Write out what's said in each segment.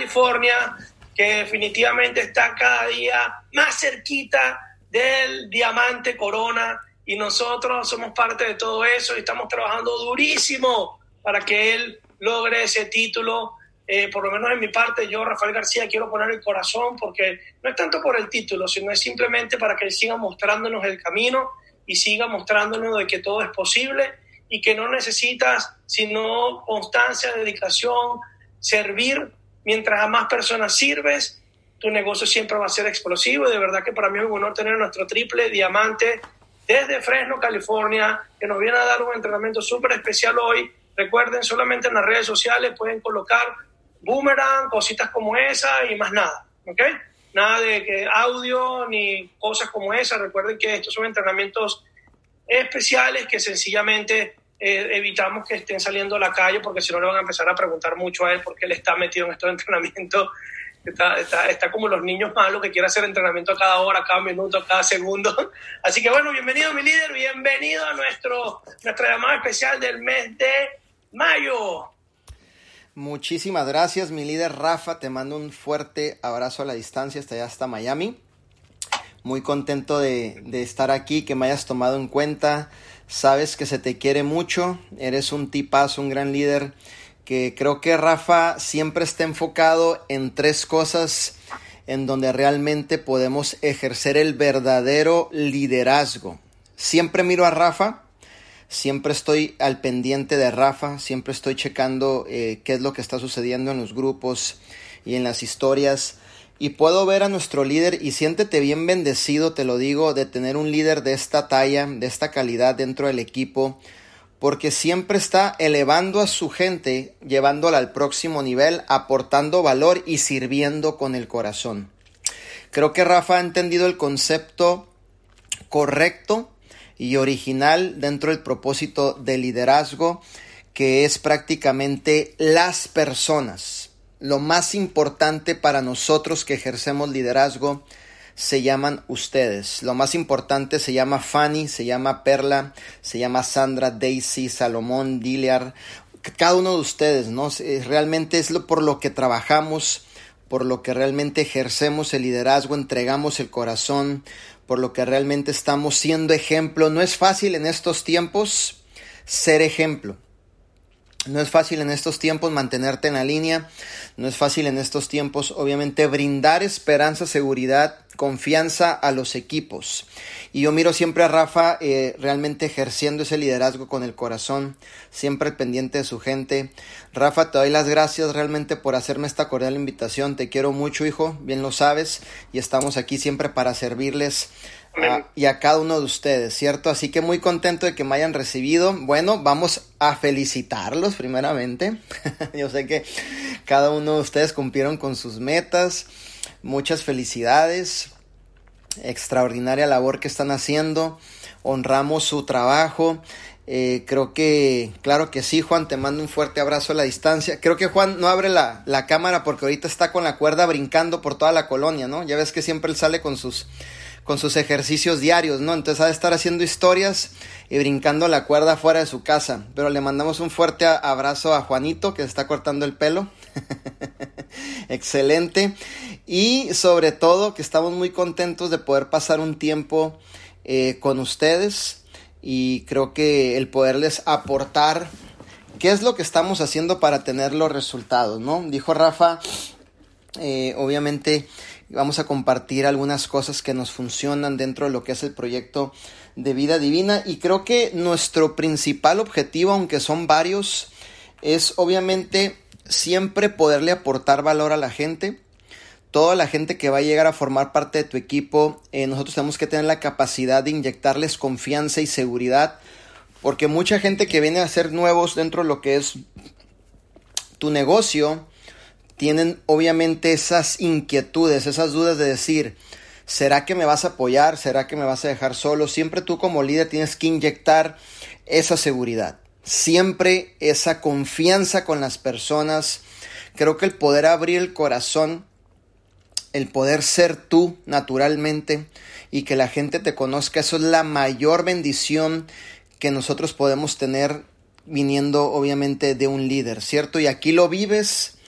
California, que definitivamente está cada día más cerquita del diamante corona y nosotros somos parte de todo eso y estamos trabajando durísimo para que él logre ese título. Eh, por lo menos en mi parte, yo, Rafael García, quiero poner el corazón porque no es tanto por el título, sino es simplemente para que él siga mostrándonos el camino y siga mostrándonos de que todo es posible y que no necesitas sino constancia, dedicación, servir. Mientras a más personas sirves, tu negocio siempre va a ser explosivo de verdad que para mí es un honor tener nuestro triple diamante desde Fresno, California, que nos viene a dar un entrenamiento súper especial hoy. Recuerden, solamente en las redes sociales pueden colocar boomerang, cositas como esa y más nada, ¿ok? Nada de que audio ni cosas como esa. Recuerden que estos son entrenamientos especiales que sencillamente eh, evitamos que estén saliendo a la calle porque si no le van a empezar a preguntar mucho a él porque él está metido en estos entrenamientos. Está, está, está, como los niños malos que quieren hacer entrenamiento a cada hora, a cada minuto, a cada segundo. Así que bueno, bienvenido mi líder, bienvenido a nuestro, nuestra llamada especial del mes de mayo. Muchísimas gracias, mi líder Rafa. Te mando un fuerte abrazo a la distancia hasta allá, hasta Miami. Muy contento de, de estar aquí, que me hayas tomado en cuenta. Sabes que se te quiere mucho. Eres un tipazo, un gran líder. Que creo que Rafa siempre está enfocado en tres cosas en donde realmente podemos ejercer el verdadero liderazgo. Siempre miro a Rafa Siempre estoy al pendiente de Rafa, siempre estoy checando eh, qué es lo que está sucediendo en los grupos y en las historias. Y puedo ver a nuestro líder y siéntete bien bendecido, te lo digo, de tener un líder de esta talla, de esta calidad dentro del equipo, porque siempre está elevando a su gente, llevándola al próximo nivel, aportando valor y sirviendo con el corazón. Creo que Rafa ha entendido el concepto correcto y original dentro del propósito de liderazgo que es prácticamente las personas. Lo más importante para nosotros que ejercemos liderazgo se llaman ustedes. Lo más importante se llama Fanny, se llama Perla, se llama Sandra, Daisy, Salomón, Diliar, cada uno de ustedes, ¿no? Realmente es lo por lo que trabajamos, por lo que realmente ejercemos el liderazgo, entregamos el corazón, por lo que realmente estamos siendo ejemplo. No es fácil en estos tiempos ser ejemplo. No es fácil en estos tiempos mantenerte en la línea, no es fácil en estos tiempos obviamente brindar esperanza, seguridad, confianza a los equipos. Y yo miro siempre a Rafa eh, realmente ejerciendo ese liderazgo con el corazón, siempre pendiente de su gente. Rafa, te doy las gracias realmente por hacerme esta cordial invitación. Te quiero mucho, hijo, bien lo sabes, y estamos aquí siempre para servirles y a cada uno de ustedes, ¿cierto? Así que muy contento de que me hayan recibido. Bueno, vamos a felicitarlos primeramente. Yo sé que cada uno de ustedes cumplieron con sus metas. Muchas felicidades. Extraordinaria labor que están haciendo. Honramos su trabajo. Eh, creo que, claro que sí, Juan, te mando un fuerte abrazo a la distancia. Creo que Juan no abre la, la cámara porque ahorita está con la cuerda brincando por toda la colonia, ¿no? Ya ves que siempre él sale con sus con sus ejercicios diarios, ¿no? Entonces ha de estar haciendo historias y brincando la cuerda fuera de su casa. Pero le mandamos un fuerte abrazo a Juanito que está cortando el pelo. Excelente. Y sobre todo que estamos muy contentos de poder pasar un tiempo eh, con ustedes y creo que el poderles aportar qué es lo que estamos haciendo para tener los resultados, ¿no? Dijo Rafa, eh, obviamente Vamos a compartir algunas cosas que nos funcionan dentro de lo que es el proyecto de vida divina y creo que nuestro principal objetivo, aunque son varios, es obviamente siempre poderle aportar valor a la gente. Toda la gente que va a llegar a formar parte de tu equipo, eh, nosotros tenemos que tener la capacidad de inyectarles confianza y seguridad, porque mucha gente que viene a ser nuevos dentro de lo que es tu negocio, tienen obviamente esas inquietudes, esas dudas de decir, ¿será que me vas a apoyar? ¿Será que me vas a dejar solo? Siempre tú como líder tienes que inyectar esa seguridad, siempre esa confianza con las personas. Creo que el poder abrir el corazón, el poder ser tú naturalmente y que la gente te conozca, eso es la mayor bendición que nosotros podemos tener viniendo obviamente de un líder, ¿cierto? Y aquí lo vives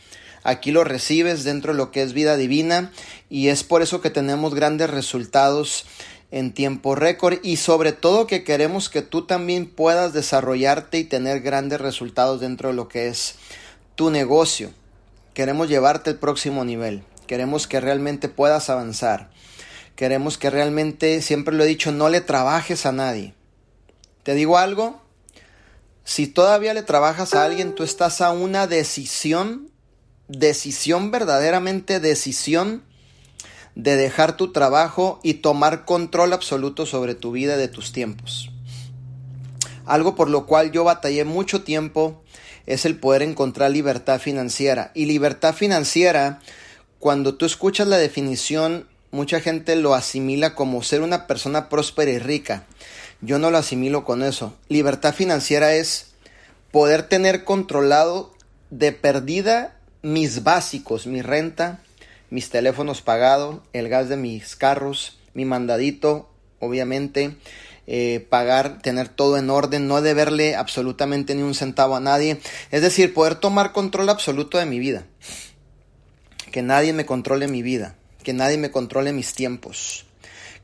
aquí lo recibes dentro de lo que es vida divina y es por eso que tenemos grandes resultados en tiempo récord y sobre todo que queremos que tú también puedas desarrollarte y tener grandes resultados dentro de lo que es tu negocio. Queremos llevarte al próximo nivel. Queremos que realmente puedas avanzar. Queremos que realmente, siempre lo he dicho, no le trabajes a nadie. Te digo algo, si todavía le trabajas a alguien, tú estás a una decisión, decisión verdaderamente decisión de dejar tu trabajo y tomar control absoluto sobre tu vida y de tus tiempos. Algo por lo cual yo batallé mucho tiempo es el poder encontrar libertad financiera. Y libertad financiera, cuando tú escuchas la definición, mucha gente lo asimila como ser una persona próspera y rica. Yo no lo asimilo con eso. Libertad financiera es poder tener controlado de perdida mis básicos, mi renta, mis teléfonos pagados, el gas de mis carros, mi mandadito, obviamente, eh, pagar, tener todo en orden, no deberle absolutamente ni un centavo a nadie. Es decir, poder tomar control absoluto de mi vida. Que nadie me controle mi vida, que nadie me controle mis tiempos.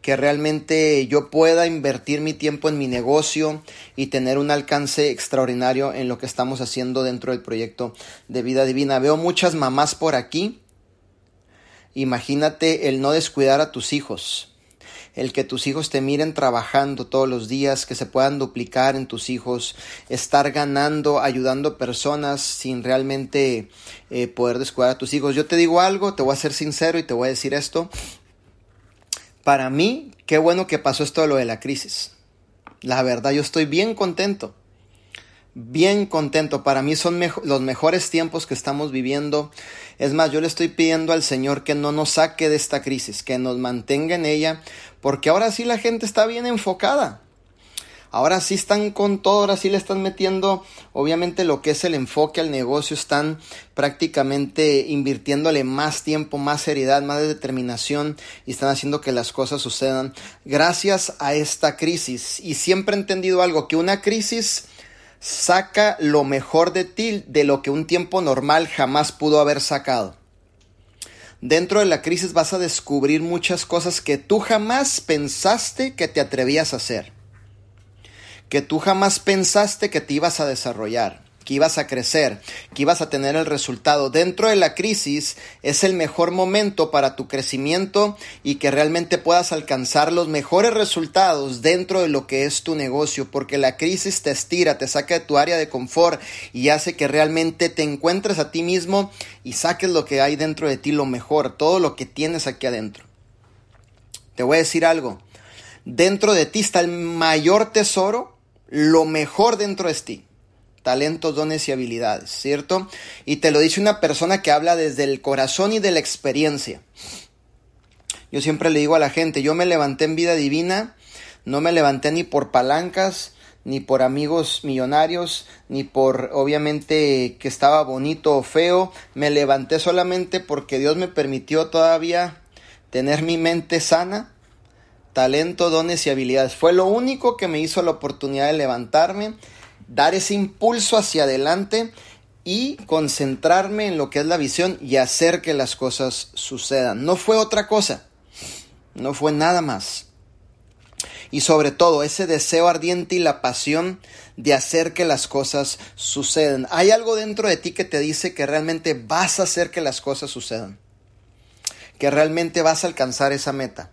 Que realmente yo pueda invertir mi tiempo en mi negocio y tener un alcance extraordinario en lo que estamos haciendo dentro del proyecto de vida divina. Veo muchas mamás por aquí Imagínate el no descuidar a tus hijos, el que tus hijos te miren trabajando todos los días, que se puedan duplicar en tus hijos, estar ganando, ayudando personas sin realmente eh, poder descuidar a tus hijos. Yo te digo algo, te voy a ser sincero y te voy a decir esto. Para mí, qué bueno que pasó esto de lo de la crisis. La verdad, yo estoy bien contento bien contento. Para mí son los mejores tiempos que estamos viviendo. Es más, yo le estoy pidiendo al Señor que no nos saque de esta crisis, que nos mantenga en ella, porque ahora sí la gente está bien enfocada. Ahora sí están con todo, ahora sí le están metiendo, obviamente lo que es el enfoque al negocio, están prácticamente invirtiéndole más tiempo, más seriedad, más determinación y están haciendo que las cosas sucedan gracias a esta crisis. Y siempre he entendido algo, que una crisis saca lo mejor de ti de lo que un tiempo normal jamás pudo haber sacado. Dentro de la crisis vas a descubrir muchas cosas que tú jamás pensaste que te atrevías a hacer, que tú jamás pensaste que te ibas a desarrollar que ibas a crecer, que ibas a tener el resultado. Dentro de la crisis es el mejor momento para tu crecimiento y que realmente puedas alcanzar los mejores resultados dentro de lo que es tu negocio, porque la crisis te estira, te saca de tu área de confort y hace que realmente te encuentres a ti mismo y saques lo que hay dentro de ti, lo mejor, todo lo que tienes aquí adentro. Te voy a decir algo. Dentro de ti está el mayor tesoro, lo mejor dentro de ti talentos, dones y habilidades, ¿cierto? Y te lo dice una persona que habla desde el corazón y de la experiencia. Yo siempre le digo a la gente, yo me levanté en vida divina, no me levanté ni por palancas, ni por amigos millonarios, ni por obviamente que estaba bonito o feo, me levanté solamente porque Dios me permitió todavía tener mi mente sana, talento, dones y habilidades. Fue lo único que me hizo la oportunidad de levantarme dar ese impulso hacia adelante y concentrarme en lo que es la visión y hacer que las cosas sucedan. No fue otra cosa, no fue nada más. Y sobre todo ese deseo ardiente y la pasión de hacer que las cosas sucedan. Hay algo dentro de ti que te dice que realmente vas a hacer que las cosas sucedan. Que realmente vas a alcanzar esa meta.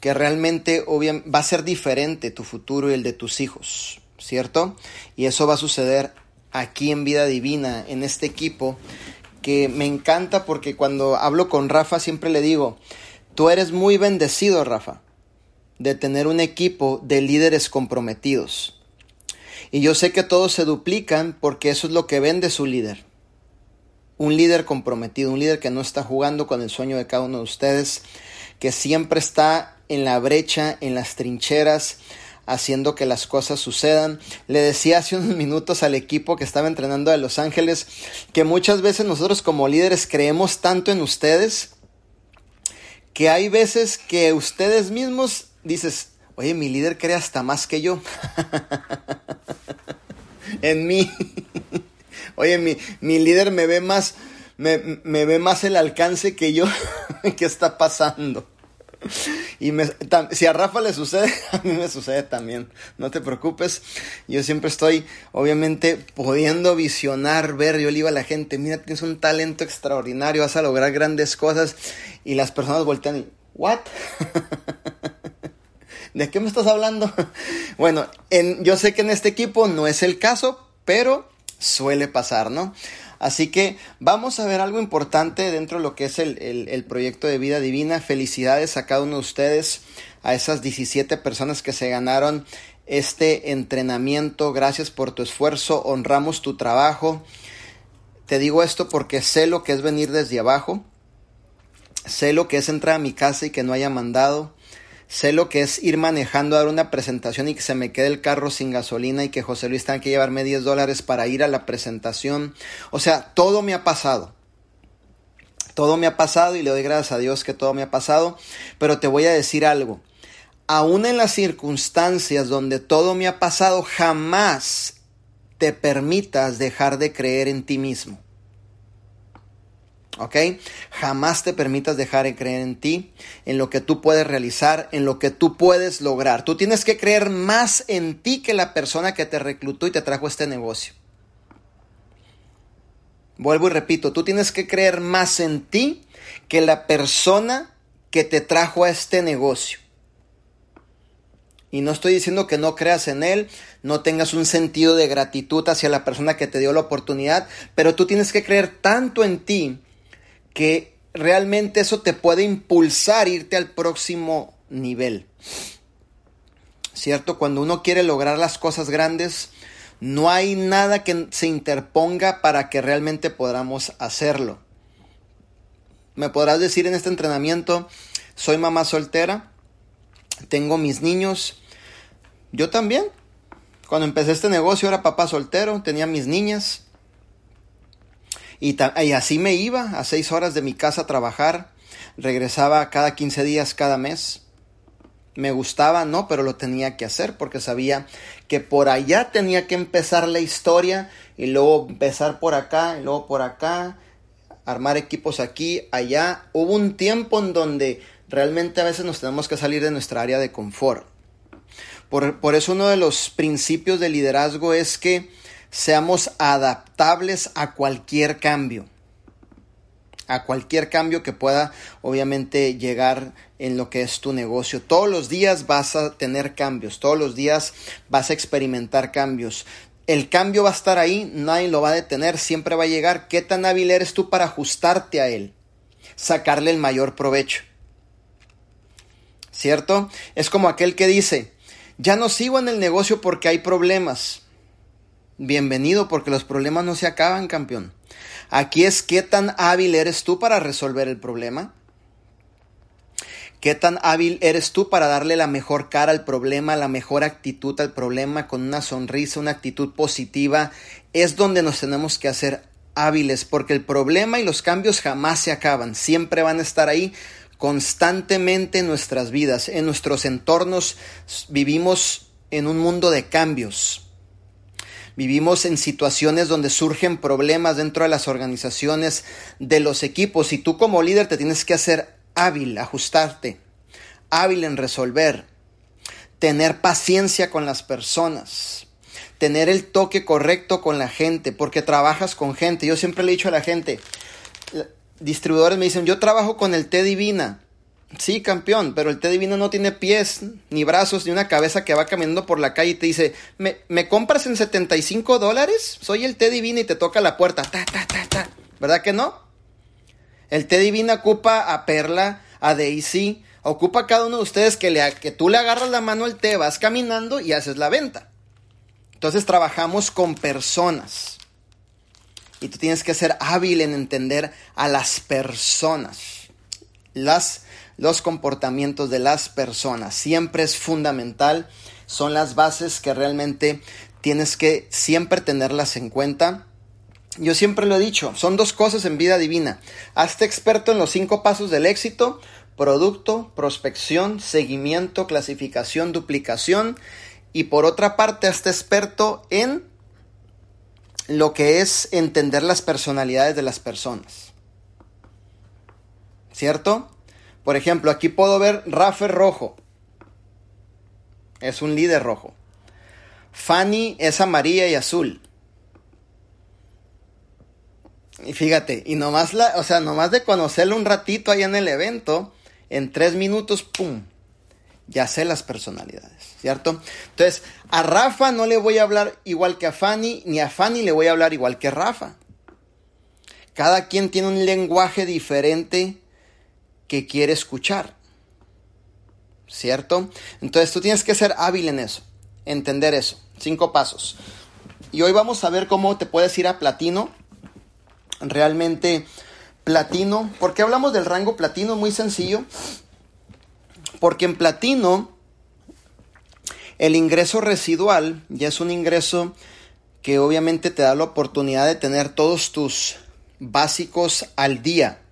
Que realmente va a ser diferente tu futuro y el de tus hijos. ¿cierto? Y eso va a suceder aquí en Vida Divina, en este equipo, que me encanta porque cuando hablo con Rafa siempre le digo, tú eres muy bendecido, Rafa, de tener un equipo de líderes comprometidos. Y yo sé que todos se duplican porque eso es lo que vende su líder. Un líder comprometido, un líder que no está jugando con el sueño de cada uno de ustedes, que siempre está en la brecha, en las trincheras, haciendo que las cosas sucedan. Le decía hace unos minutos al equipo que estaba entrenando a Los Ángeles que muchas veces nosotros como líderes creemos tanto en ustedes que hay veces que ustedes mismos dices, oye, mi líder cree hasta más que yo. en mí. oye, mi, mi líder me ve más me, me ve más el alcance que yo, que está pasando. Y me, si a Rafa le sucede, a mí me sucede también. No te preocupes. Yo siempre estoy, obviamente, pudiendo visionar, ver. Yo le digo a la gente, mira, tienes un talento extraordinario, vas a lograr grandes cosas. Y las personas voltean y, ¿what? ¿De qué me estás hablando? bueno, en, yo sé que en este equipo no es el caso, pero suele pasar, ¿no? Así que vamos a ver algo importante dentro de lo que es el, proyecto de vida divina. Felicidades a cada uno de ustedes, a esas 17 personas que se ganaron este entrenamiento. Gracias por tu esfuerzo, honramos tu trabajo. Te digo esto porque sé lo que es venir desde abajo. Sé lo que es entrar a mi casa y que no haya mandado. Sé lo que es ir manejando a dar una presentación y que se me quede el carro sin gasolina y que José Luis tenga que llevarme 10 dólares para ir a la presentación. O sea, todo me ha pasado. Todo me ha pasado y le doy gracias a Dios que todo me ha pasado. Pero te voy a decir algo. Aún en las circunstancias donde todo me ha pasado, jamás te permitas dejar de creer en ti mismo. ¿Ok? Jamás te permitas dejar de creer en ti, en lo que tú puedes realizar, en lo que tú puedes lograr. Tú tienes que creer más en ti que la persona que te reclutó y te trajo este negocio. Vuelvo y repito, tú tienes que creer más en ti que la persona que te trajo a este negocio. Y no estoy diciendo que no creas en él, no tengas un sentido de gratitud hacia la persona que te dio la oportunidad, pero tú tienes que creer tanto en ti que realmente eso te puede impulsar irte al próximo nivel. ¿Cierto? Cuando uno quiere lograr las cosas grandes, no hay nada que se interponga para que realmente podamos hacerlo. Me podrás decir en este entrenamiento, soy mamá soltera, tengo mis niños, yo también. Cuando empecé este negocio era papá soltero, tenía mis niñas, y, así me iba a seis horas de mi casa a trabajar. Regresaba cada 15 días, cada mes. Me gustaba, no, pero lo tenía que hacer porque sabía que por allá tenía que empezar la historia y luego empezar por acá y luego por acá, armar equipos aquí, allá. Hubo un tiempo en donde realmente a veces nos tenemos que salir de nuestra área de confort. Por, por eso uno de los principios de liderazgo es que seamos adaptables a cualquier cambio. A cualquier cambio que pueda obviamente llegar en lo que es tu negocio. Todos los días vas a tener cambios, todos los días vas a experimentar cambios. El cambio va a estar ahí, nadie lo va a detener, siempre va a llegar. ¿Qué tan hábil eres tú para ajustarte a él? Sacarle el mayor provecho. ¿Cierto? Es como aquel que dice, ya no sigo en el negocio porque hay problemas bienvenido porque los problemas no se acaban, campeón. Aquí es qué tan hábil eres tú para resolver el problema. ¿Qué tan hábil eres tú para darle la mejor cara al problema, la mejor actitud al problema, con una sonrisa, una actitud positiva? Es donde nos tenemos que hacer hábiles, porque el problema y los cambios jamás se acaban, siempre van a estar ahí constantemente en nuestras vidas, en nuestros entornos. Vivimos en un mundo de cambios. Vivimos en situaciones donde surgen problemas dentro de las organizaciones, de los equipos, y tú como líder te tienes que hacer hábil, ajustarte, hábil en resolver, tener paciencia con las personas, tener el toque correcto con la gente, porque trabajas con gente. Yo siempre le he dicho a la gente, distribuidores me dicen, yo trabajo con el té divina. Sí, campeón, pero el té divino no tiene pies, ni brazos, ni una cabeza que va caminando por la calle y te dice, ¿me, ¿me compras en 75 dólares? Soy el té divino y te toca la puerta. Ta, ta, ta, ta. ¿Verdad que no? El té divino ocupa a Perla, a Daisy, ocupa a cada uno de ustedes que, le, que tú le agarras la mano al té, vas caminando y haces la venta. Entonces trabajamos con personas. Y tú tienes que ser hábil en entender a las personas. Las los comportamientos de las personas. Siempre es fundamental, son las bases que realmente tienes que siempre tenerlas en cuenta. Yo siempre lo he dicho, son dos cosas en vida divina. Hazte experto en los cinco pasos del éxito, producto, prospección, seguimiento, clasificación, duplicación. Y por otra parte, hazte experto en lo que es entender las personalidades de las personas. ¿cierto? Por ejemplo, aquí puedo ver Rafa rojo. Es un líder rojo. Fanny es amarilla y azul. Y fíjate, y nomás la, o sea, de conocerlo un ratito ahí en el evento, en tres minutos, ¡pum! Ya sé las personalidades, ¿cierto? Entonces, a Rafa no le voy a hablar igual que a Fanny, ni a Fanny le voy a hablar igual que a Rafa. Cada quien tiene un lenguaje diferente que quiere escuchar, ¿cierto? Entonces tú tienes que ser hábil en eso, entender eso. Cinco pasos. Y hoy vamos a ver cómo te puedes ir a platino realmente platino. ¿Por qué hablamos del rango platino? Muy sencillo. Porque en platino el ingreso residual ya es un ingreso que obviamente te da la oportunidad de tener todos tus básicos al día.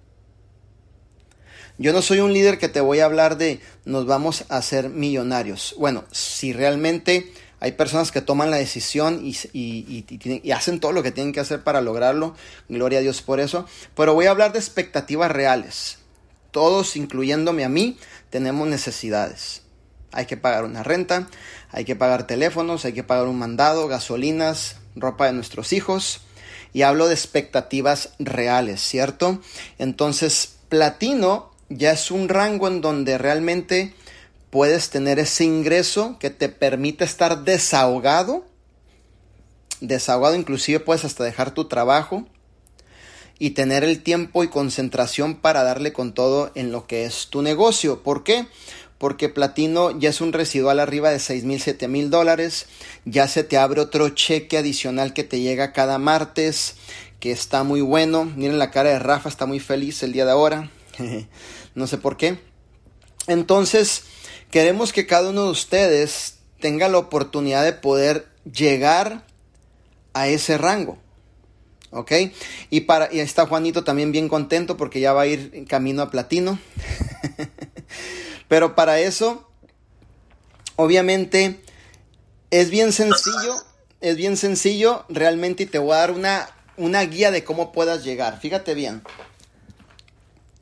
Yo no soy un líder que te voy a hablar de nos vamos a hacer millonarios. Bueno, si realmente hay personas que toman la decisión y, hacen todo lo que tienen que hacer para lograrlo. Gloria a Dios por eso. Pero voy a hablar de expectativas reales. Todos, incluyéndome a mí, tenemos necesidades. Hay que pagar una renta, hay que pagar teléfonos, hay que pagar un mandado, gasolinas, ropa de nuestros hijos. Y hablo de expectativas reales, ¿cierto? Entonces, platino ya es un rango en donde realmente puedes tener ese ingreso que te permite estar desahogado. Desahogado inclusive puedes hasta dejar tu trabajo y tener el tiempo y concentración para darle con todo en lo que es tu negocio. ¿Por qué? Porque platino ya es un residual arriba de 6 mil, 7 mil dólares. Ya se te abre otro cheque adicional que te llega cada martes, que está muy bueno. Miren la cara de Rafa, está muy feliz el día de ahora. no sé por qué. Entonces, Queremos que cada uno de ustedes tenga la oportunidad de poder llegar a ese rango. ¿Ok? Y, para, y está Juanito también bien contento porque ya va a ir camino a platino. Pero para eso, obviamente, es bien sencillo. Es bien sencillo realmente y te voy a dar una, una guía de cómo puedas llegar. Fíjate bien.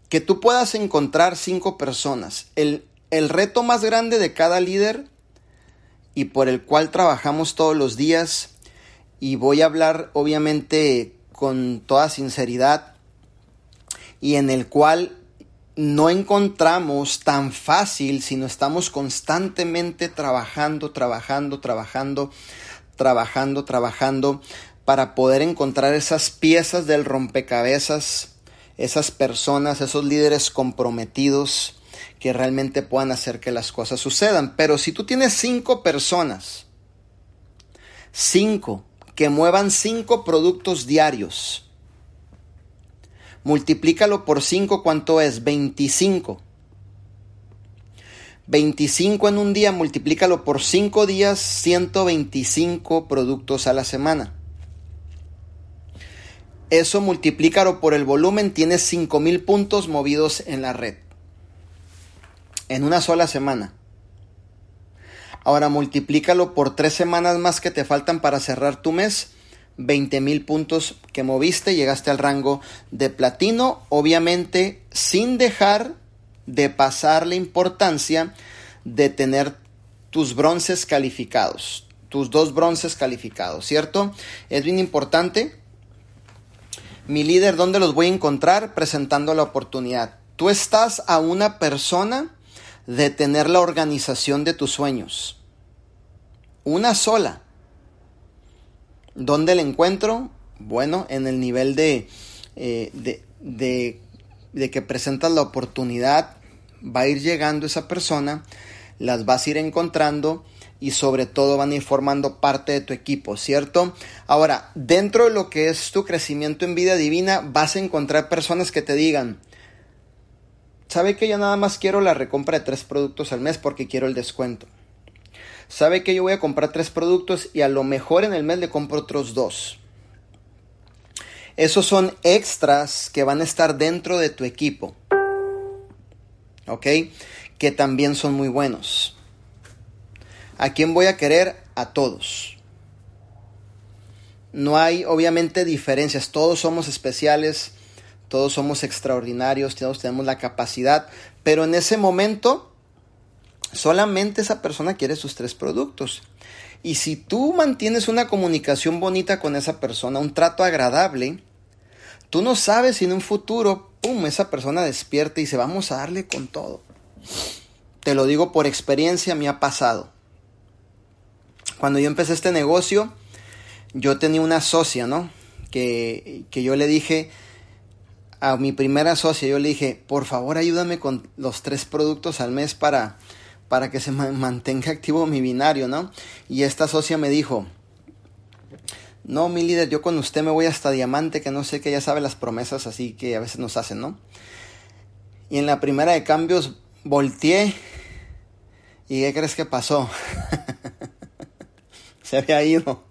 Que tú puedas encontrar cinco personas. El, el reto más grande de cada líder y por el cual trabajamos todos los días y voy a hablar obviamente con toda sinceridad y en el cual no encontramos tan fácil si no estamos constantemente trabajando, trabajando, trabajando, trabajando, trabajando para poder encontrar esas piezas del rompecabezas, esas personas, esos líderes comprometidos, que realmente puedan hacer que las cosas sucedan. Pero si tú tienes cinco personas, cinco, que muevan cinco productos diarios, multiplícalo por cinco, ¿cuánto es? 25. 25 en un día, multiplícalo por cinco días, 125 productos a la semana. Eso multiplícalo por el volumen, tienes 5000 puntos movidos en la red en una sola semana. Ahora multiplícalo por tres semanas más que te faltan para cerrar tu mes. 20 mil puntos que moviste, llegaste al rango de platino, obviamente sin dejar de pasar la importancia de tener tus bronces calificados, tus dos bronces calificados, ¿cierto? Es bien importante. Mi líder, ¿dónde los voy a encontrar? Presentando la oportunidad. Tú estás a una persona de tener la organización de tus sueños. Una sola. ¿Dónde la encuentro? Bueno, en el nivel de, eh, de, de, de que presentas la oportunidad, va a ir llegando esa persona, las vas a ir encontrando y sobre todo van a ir formando parte de tu equipo, ¿cierto? Ahora, dentro de lo que es tu crecimiento en vida divina, vas a encontrar personas que te digan, Sabe que yo nada más quiero la recompra de tres productos al mes porque quiero el descuento. Sabe que yo voy a comprar tres productos y a lo mejor en el mes le compro otros dos. Esos son extras que van a estar dentro de tu equipo. ¿Ok? Que también son muy buenos. ¿A quién voy a querer? A todos. No hay obviamente diferencias. Todos somos especiales todos somos extraordinarios, todos tenemos la capacidad, pero en ese momento solamente esa persona quiere sus tres productos. Y si tú mantienes una comunicación bonita con esa persona, un trato agradable, tú no sabes si en un futuro, ¡pum!, esa persona despierta y dice, vamos a darle con todo. Te lo digo por experiencia, me ha pasado. Cuando yo empecé este negocio, yo tenía una socia, ¿no? Que, que yo le dije a mi primera socia, yo le dije, por favor ayúdame con los tres productos al mes para, para que se mantenga activo mi binario, ¿no? Y esta socia me dijo, no, mi líder, yo con usted me voy hasta diamante, que no sé, que ya sabe las promesas así que a veces nos hacen, ¿no? Y en la primera de cambios volteé y ¿qué crees que pasó? se había ido.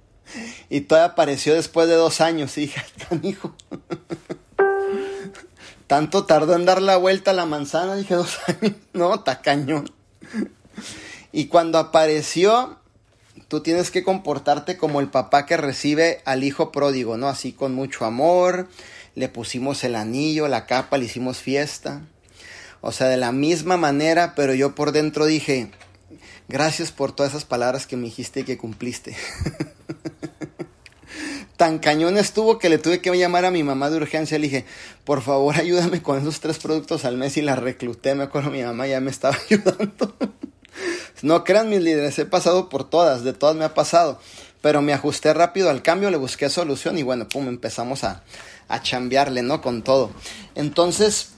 Y todavía apareció después de dos años, hija, hijo. Tanto tardó en dar la vuelta a la manzana, dije dos años. No, tacañón. Y cuando apareció, tú tienes que comportarte como el papá que recibe al hijo pródigo, ¿no? Así con mucho amor, le pusimos el anillo, la capa, le hicimos fiesta. O sea, de la misma manera, pero yo por dentro dije, gracias por todas esas palabras que me dijiste y que cumpliste. Tan cañón estuvo que le tuve que llamar a mi mamá de urgencia. Le dije, por favor, ayúdame con esos tres productos al mes y la recluté. Me acuerdo, mi mamá ya me estaba ayudando. no crean mis líderes, he pasado por todas, de todas me ha pasado. Pero me ajusté rápido al cambio, le busqué solución y bueno, pum, empezamos a, a chambearle, ¿no? Con todo. Entonces,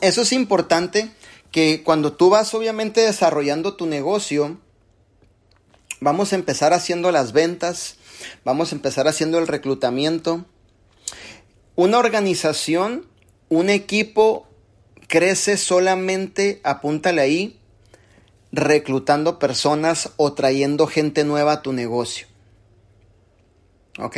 eso es importante que cuando tú vas obviamente desarrollando tu negocio, vamos a empezar haciendo las ventas, vamos a empezar haciendo el reclutamiento. Una organización, un equipo crece solamente, apúntale ahí, reclutando personas o trayendo gente nueva a tu negocio. ¿Ok?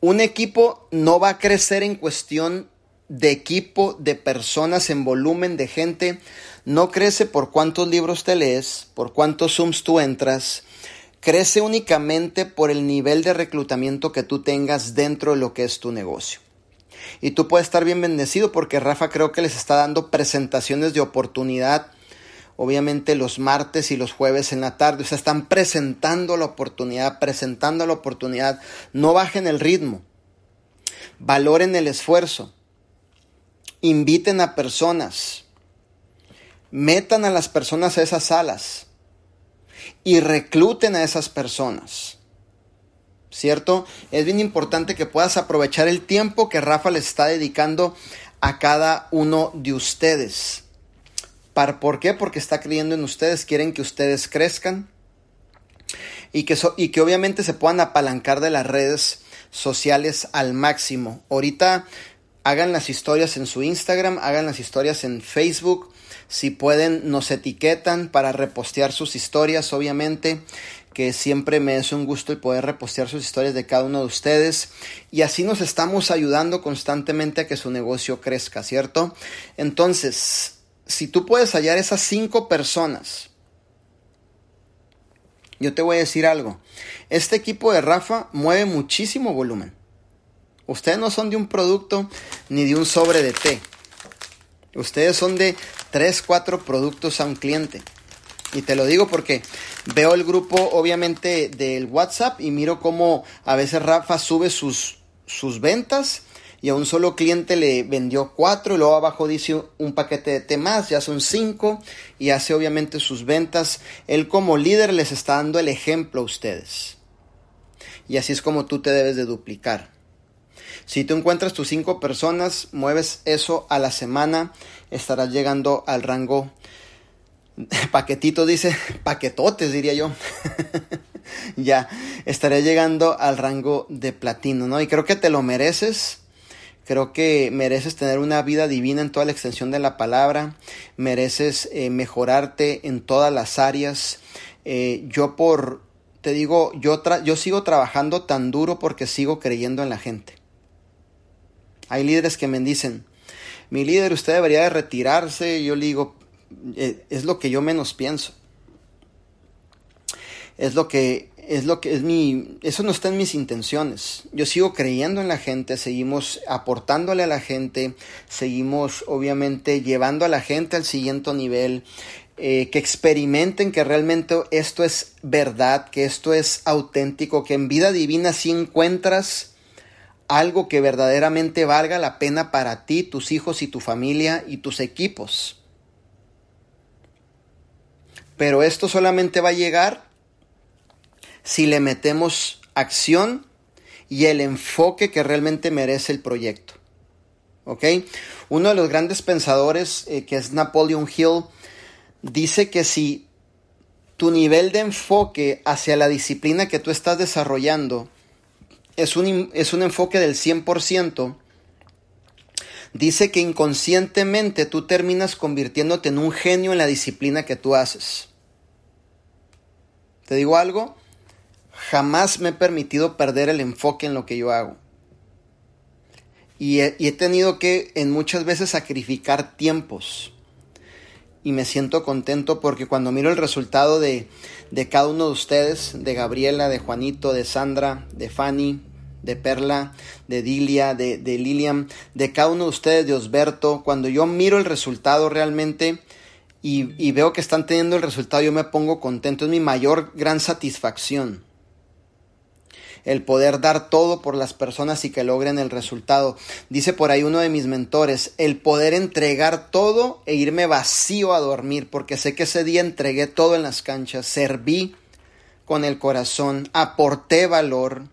Un equipo no va a crecer en cuestión de equipo, de personas, en volumen de gente, no crece por cuántos libros te lees, por cuántos Zooms tú entras, crece únicamente por el nivel de reclutamiento que tú tengas dentro de lo que es tu negocio. Y tú puedes estar bien bendecido porque Rafa creo que les está dando presentaciones de oportunidad, obviamente los martes y los jueves en la tarde. O sea, están presentando la oportunidad, presentando la oportunidad. No bajen el ritmo, valoren el esfuerzo inviten a personas, metan a las personas a esas salas y recluten a esas personas. ¿Cierto? Es bien importante que puedas aprovechar el tiempo que Rafa les está dedicando a cada uno de ustedes. ¿Por qué? Porque está creyendo en ustedes, quieren que ustedes crezcan y que, y que obviamente se puedan apalancar de las redes sociales al máximo. Ahorita hagan las historias en su Instagram, hagan las historias en Facebook. Si pueden, nos etiquetan para repostear sus historias, obviamente, que siempre me es un gusto el poder repostear sus historias de cada uno de ustedes. Y así nos estamos ayudando constantemente a que su negocio crezca, ¿cierto? Entonces, si tú puedes hallar esas cinco personas, yo te voy a decir algo. Este equipo de Rafa mueve muchísimo volumen. Ustedes no son de un producto ni de un sobre de té. Ustedes son de 3, 4 productos a un cliente. Y te lo digo porque veo el grupo obviamente del WhatsApp y miro cómo a veces Rafa sube sus, sus ventas y a un solo cliente le vendió 4 y luego abajo dice un paquete de té más, ya son 5 y hace obviamente sus ventas. Él como líder les está dando el ejemplo a ustedes. Y así es como tú te debes de duplicar. Si tú encuentras tus cinco personas, mueves eso a la semana, estarás llegando al rango paquetito dice, paquetotes diría yo. ya, estaré llegando al rango de platino, ¿no? Y creo que te lo mereces. Creo que mereces tener una vida divina en toda la extensión de la palabra. Mereces eh, mejorarte en todas las áreas. Eh, yo por, te digo, yo, yo sigo trabajando tan duro porque sigo creyendo en la gente. Hay líderes que me dicen, mi líder, usted debería de retirarse. Yo le digo, eh, es lo que yo menos pienso. Es lo que es lo que es mi, eso no está en mis intenciones. Yo sigo creyendo en la gente, seguimos aportándole a la gente, seguimos obviamente llevando a la gente al siguiente nivel, eh, que experimenten que realmente esto es verdad, que esto es auténtico, que en vida divina si encuentras algo que verdaderamente valga la pena para ti, tus hijos y tu familia y tus equipos. Pero esto solamente va a llegar si le metemos acción y el enfoque que realmente merece el proyecto. ¿Ok? Uno de los grandes pensadores, eh, que es Napoleon Hill, dice que si tu nivel de enfoque hacia la disciplina que tú estás desarrollando es un, es un enfoque del 100%, dice que inconscientemente tú terminas convirtiéndote en un genio en la disciplina que tú haces. ¿Te digo algo? Jamás me he permitido perder el enfoque en lo que yo hago. Y he, y he tenido que en muchas veces sacrificar tiempos y me siento contento porque cuando miro el resultado de, de, cada uno de ustedes, de Gabriela, de Juanito, de Sandra, de Fanny, de Perla, de Dilia, de, de Lilian, de cada uno de ustedes, de Osberto, cuando yo miro el resultado realmente y, y veo que están teniendo el resultado, yo me pongo contento, es mi mayor gran satisfacción el poder dar todo por las personas y que logren el resultado. Dice por ahí uno de mis mentores, el poder entregar todo e irme vacío a dormir, porque sé que ese día entregué todo en las canchas, serví con el corazón, aporté valor,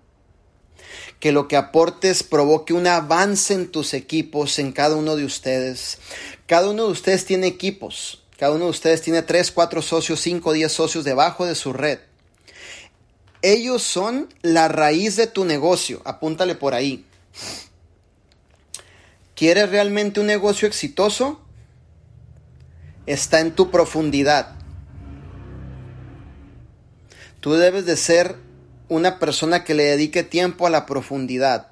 que lo que aportes provoque un avance en tus equipos, en cada uno de ustedes. Cada uno de ustedes tiene equipos, cada uno de ustedes tiene tres, cuatro socios, cinco, diez socios debajo de su red. Ellos son la raíz de tu negocio. Apúntale por ahí. ¿Quieres realmente un negocio exitoso? Está en tu profundidad. Tú debes de ser una persona que le dedique tiempo a la profundidad.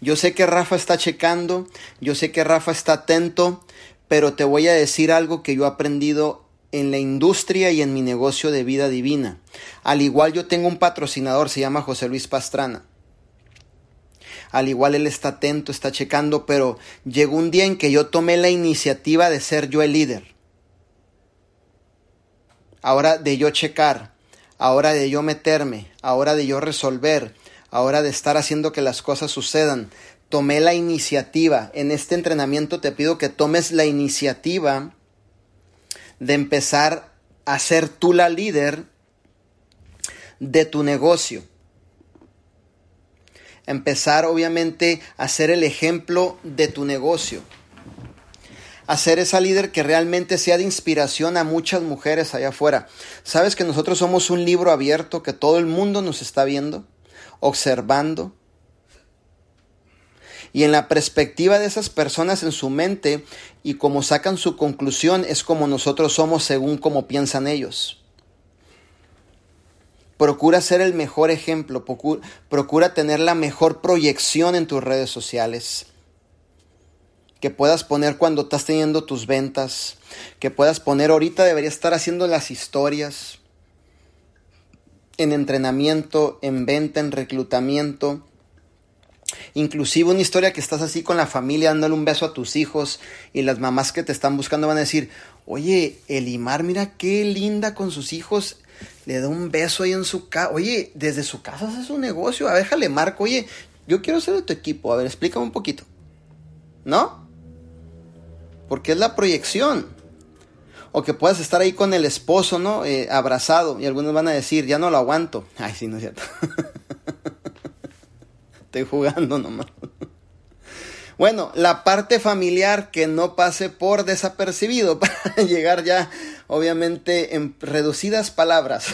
Yo sé que Rafa está checando, yo sé que Rafa está atento, pero te voy a decir algo que yo he aprendido en la industria y en mi negocio de vida divina. Al igual yo tengo un patrocinador, se llama José Luis Pastrana. Al igual él está atento, está checando, pero llegó un día en que yo tomé la iniciativa de ser yo el líder. Ahora de yo checar, ahora de yo meterme, ahora de yo resolver, ahora de estar haciendo que las cosas sucedan. Tomé la iniciativa. En este entrenamiento te pido que tomes la iniciativa de empezar a ser tú la líder de tu negocio. Empezar obviamente a ser el ejemplo de tu negocio. A esa líder que realmente sea de inspiración a muchas mujeres allá afuera. Sabes que nosotros somos un libro abierto, que todo el mundo nos está viendo, observando, y en la perspectiva de esas personas en su mente y como sacan su conclusión es como nosotros somos según como piensan ellos. Procura ser el mejor ejemplo, procura tener la mejor proyección en tus redes sociales. Que puedas poner cuando estás teniendo tus ventas, que puedas poner ahorita debería estar haciendo las historias en entrenamiento, en venta, en reclutamiento, Inclusive una historia que estás así con la familia dándole un beso a tus hijos y las mamás que te están buscando van a decir, oye, Elimar, mira qué linda con sus hijos, le da un beso ahí en su casa, oye, desde su casa hace su negocio, a ver, déjale marco, oye, yo quiero ser de tu equipo, a ver, explícame un poquito, ¿no? Porque es la proyección. O que puedas estar ahí con el esposo, ¿no? Eh, abrazado. Y algunos van a decir, ya no lo aguanto. Ay, sí, no es cierto. Estoy jugando nomás. Bueno, la parte familiar que no pase por desapercibido para llegar ya, obviamente, en reducidas palabras.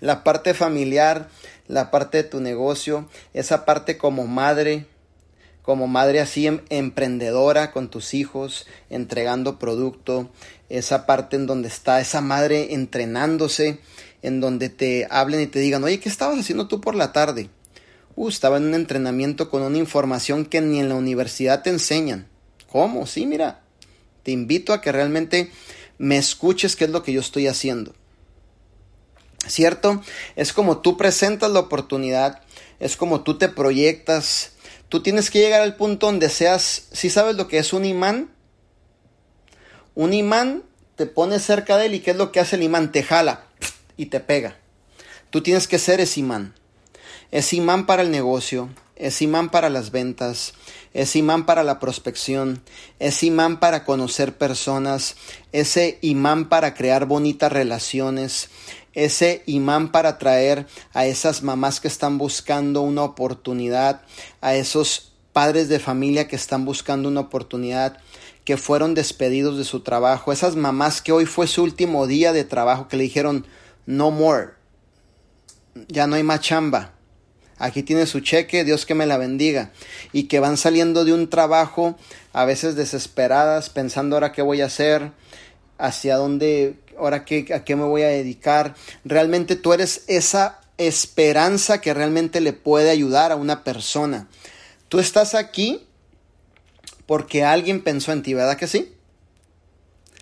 la parte familiar, la parte de tu negocio, esa parte como madre, como madre así em, emprendedora con tus hijos, entregando producto, esa parte en donde está esa madre entrenándose, en donde te hablen y te digan, oye, ¿qué estabas haciendo tú por la tarde? Uh, estaba en un entrenamiento con una información que ni en la universidad te enseñan. ¿Cómo? Sí, mira. Te invito a que realmente me escuches qué es lo que yo estoy haciendo. ¿Cierto? Es como tú presentas la oportunidad, es como tú te proyectas. Tú tienes que llegar al punto donde seas, si sabes lo que es un imán, un imán te pone cerca de él y ¿qué es lo que hace el imán? Te jala y te pega. Tú tienes que ser ese imán. Es imán para el negocio, es imán para las ventas, es imán para la prospección, es imán para conocer personas, ese imán para crear bonitas relaciones, ese imán para atraer a esas mamás que están buscando una oportunidad, a esos padres de familia que están buscando una oportunidad, que fueron despedidos de su trabajo, esas mamás que hoy fue su último día de trabajo, que le dijeron, no more, ya no hay más chamba, aquí tiene su cheque, Dios que me la bendiga, y que van saliendo de un trabajo a veces desesperadas, pensando ahora qué voy a hacer, hacia dónde, ahora qué, a qué me voy a dedicar. Realmente tú eres esa esperanza que realmente le puede ayudar a una persona. Tú estás aquí porque alguien pensó en ti, ¿verdad que sí?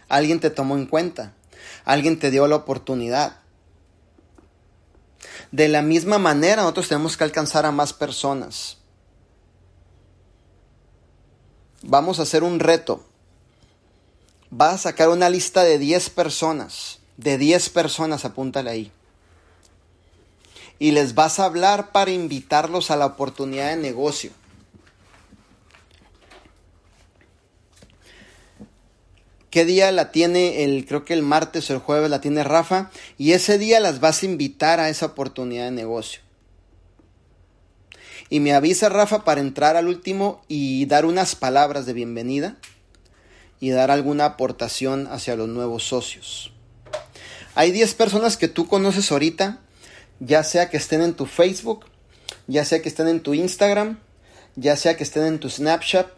Alguien te tomó en cuenta, alguien te dio la oportunidad. De la misma manera, nosotros tenemos que alcanzar a más personas. Vamos a hacer un reto. Vas a sacar una lista de 10 personas. De 10 personas, apúntale ahí. Y les vas a hablar para invitarlos a la oportunidad de negocio. qué día la tiene el, creo que el martes o el jueves la tiene Rafa, y ese día las vas a invitar a esa oportunidad de negocio. Y me avisa Rafa para entrar al último y dar unas palabras de bienvenida y dar alguna aportación hacia los nuevos socios. Hay 10 personas que tú conoces ahorita, ya sea que estén en tu Facebook, ya sea que estén en tu Instagram, ya sea que estén en tu Snapchat,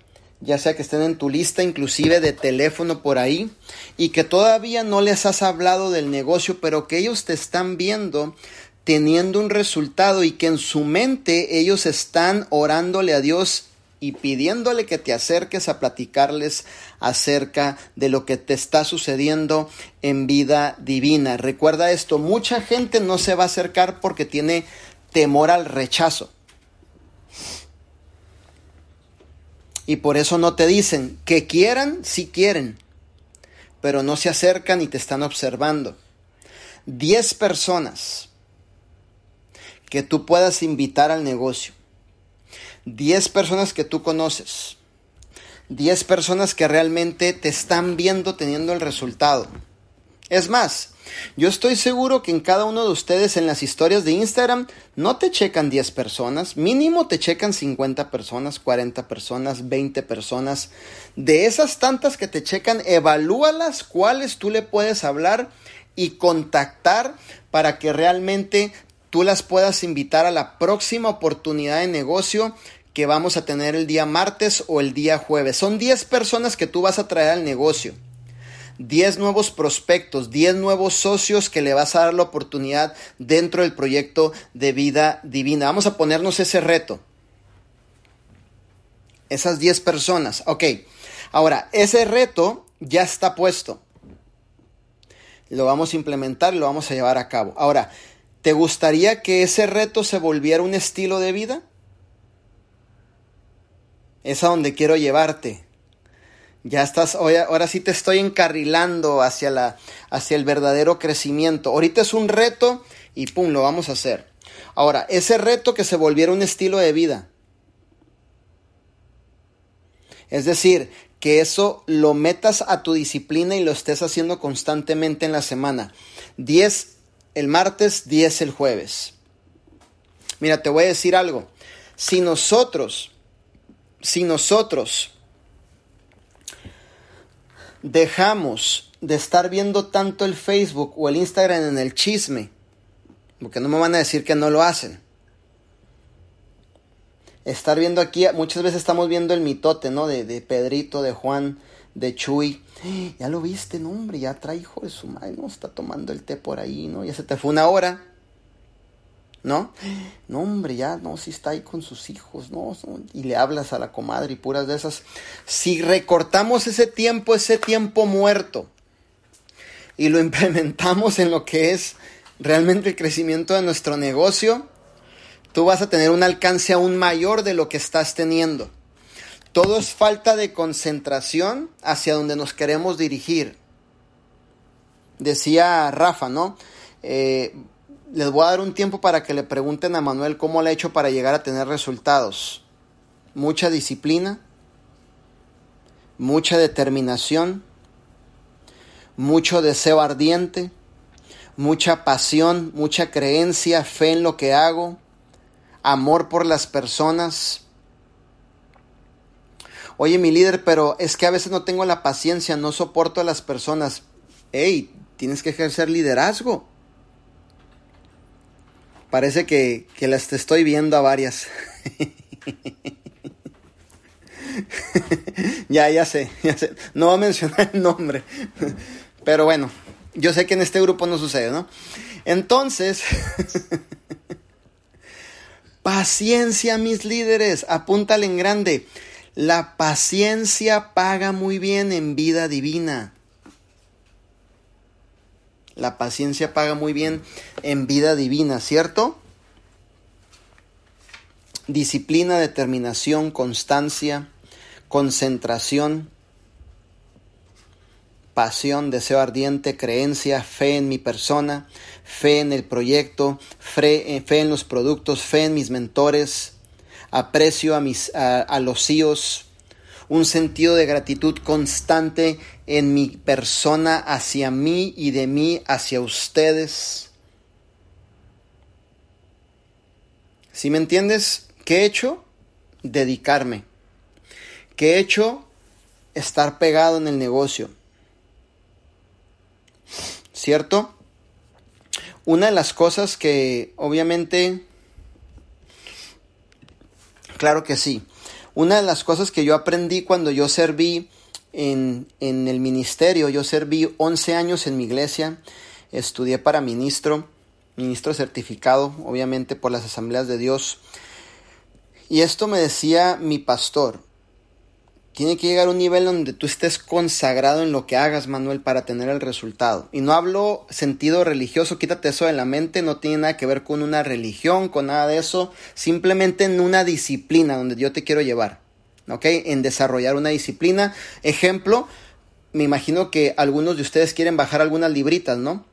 ya sea que estén en tu lista inclusive de teléfono por ahí, y que todavía no les has hablado del negocio, pero que ellos te están viendo teniendo un resultado y que en su mente ellos están orándole a Dios y pidiéndole que te acerques a platicarles acerca de lo que te está sucediendo en vida divina. Recuerda esto, mucha gente no se va a acercar porque tiene temor al rechazo. Y por eso no te dicen que quieran, si quieren, pero no se acercan y te están observando. Diez personas que tú puedas invitar al negocio. Diez personas que tú conoces. Diez personas que realmente te están viendo teniendo el resultado. Es más, yo estoy seguro que en cada uno de ustedes en las historias de Instagram no te checan 10 personas, mínimo te checan 50 personas, 40 personas, 20 personas. De esas tantas que te checan, evalúalas cuáles tú le puedes hablar y contactar para que realmente tú las puedas invitar a la próxima oportunidad de negocio que vamos a tener el día martes o el día jueves. Son 10 personas que tú vas a traer al negocio. 10 nuevos prospectos, 10 nuevos socios que le vas a dar la oportunidad dentro del proyecto de vida divina. Vamos a ponernos ese reto. Esas 10 personas. Ok. Ahora, ese reto ya está puesto. Lo vamos a implementar y lo vamos a llevar a cabo. Ahora, ¿te gustaría que ese reto se volviera un estilo de vida? Es a donde quiero llevarte. Ya estás, ahora sí te estoy encarrilando hacia, la, hacia el verdadero crecimiento. Ahorita es un reto y pum, lo vamos a hacer. Ahora, ese reto que se volviera un estilo de vida. Es decir, que eso lo metas a tu disciplina y lo estés haciendo constantemente en la semana. 10 el martes, 10 el jueves. Mira, te voy a decir algo. Si nosotros, si nosotros dejamos de estar viendo tanto el Facebook o el Instagram en el chisme, porque no me van a decir que no lo hacen. Estar viendo aquí, muchas veces estamos viendo el mitote, ¿no? De, de Pedrito, de Juan, de Chuy. Ya lo viste, no, hombre, ya trae hijo de su madre, ¿no? Está tomando el té por ahí, ¿no? Ya se te fue una hora. ¿no? No, hombre, ya, no, si está ahí con sus hijos, ¿no? Y le hablas a la comadre y puras de esas. Si recortamos ese tiempo, ese tiempo muerto, y lo implementamos en lo que es realmente el crecimiento de nuestro negocio, tú vas a tener un alcance aún mayor de lo que estás teniendo. Todo es falta de concentración hacia donde nos queremos dirigir. Decía Rafa, ¿no? Eh, les voy a dar un tiempo para que le pregunten a Manuel cómo le ha hecho para llegar a tener resultados. Mucha disciplina, mucha determinación, mucho deseo ardiente, mucha pasión, mucha creencia, fe en lo que hago, amor por las personas. Oye, mi líder, pero es que a veces no tengo la paciencia, no soporto a las personas. Hey, tienes que ejercer liderazgo. Parece que, que las te estoy viendo a varias. ya, ya sé, ya sé. No voy a mencionar el nombre. Pero bueno, yo sé que en este grupo no sucede, ¿no? Entonces, paciencia, mis líderes, apúntale en grande. La paciencia paga muy bien en vida divina. La paciencia paga muy bien en vida divina, ¿cierto? Disciplina, determinación, constancia, concentración, pasión, deseo ardiente, creencia, fe en mi persona, fe en el proyecto, fe, en los productos, fe en mis mentores, aprecio a, mis, a, los CEOs, un sentido de gratitud constante en mi persona hacia mí y de mí hacia ustedes. Si me entiendes, ¿qué he hecho? Dedicarme que he hecho estar pegado en el negocio. ¿Cierto? Una de las cosas que obviamente, claro que sí, una de las cosas que yo aprendí cuando yo serví en, en el ministerio, yo serví 11 años en mi iglesia, estudié para ministro, ministro certificado, obviamente por las asambleas de Dios. Y esto me decía mi pastor, tiene que llegar a un nivel donde tú estés consagrado en lo que hagas, Manuel, para tener el resultado. Y no hablo sentido religioso, quítate eso de la mente, no tiene nada que ver con una religión, con nada de eso, simplemente en una disciplina donde yo te quiero llevar, ¿ok? En desarrollar una disciplina. Ejemplo, me imagino que algunos de ustedes quieren bajar algunas libritas, ¿no?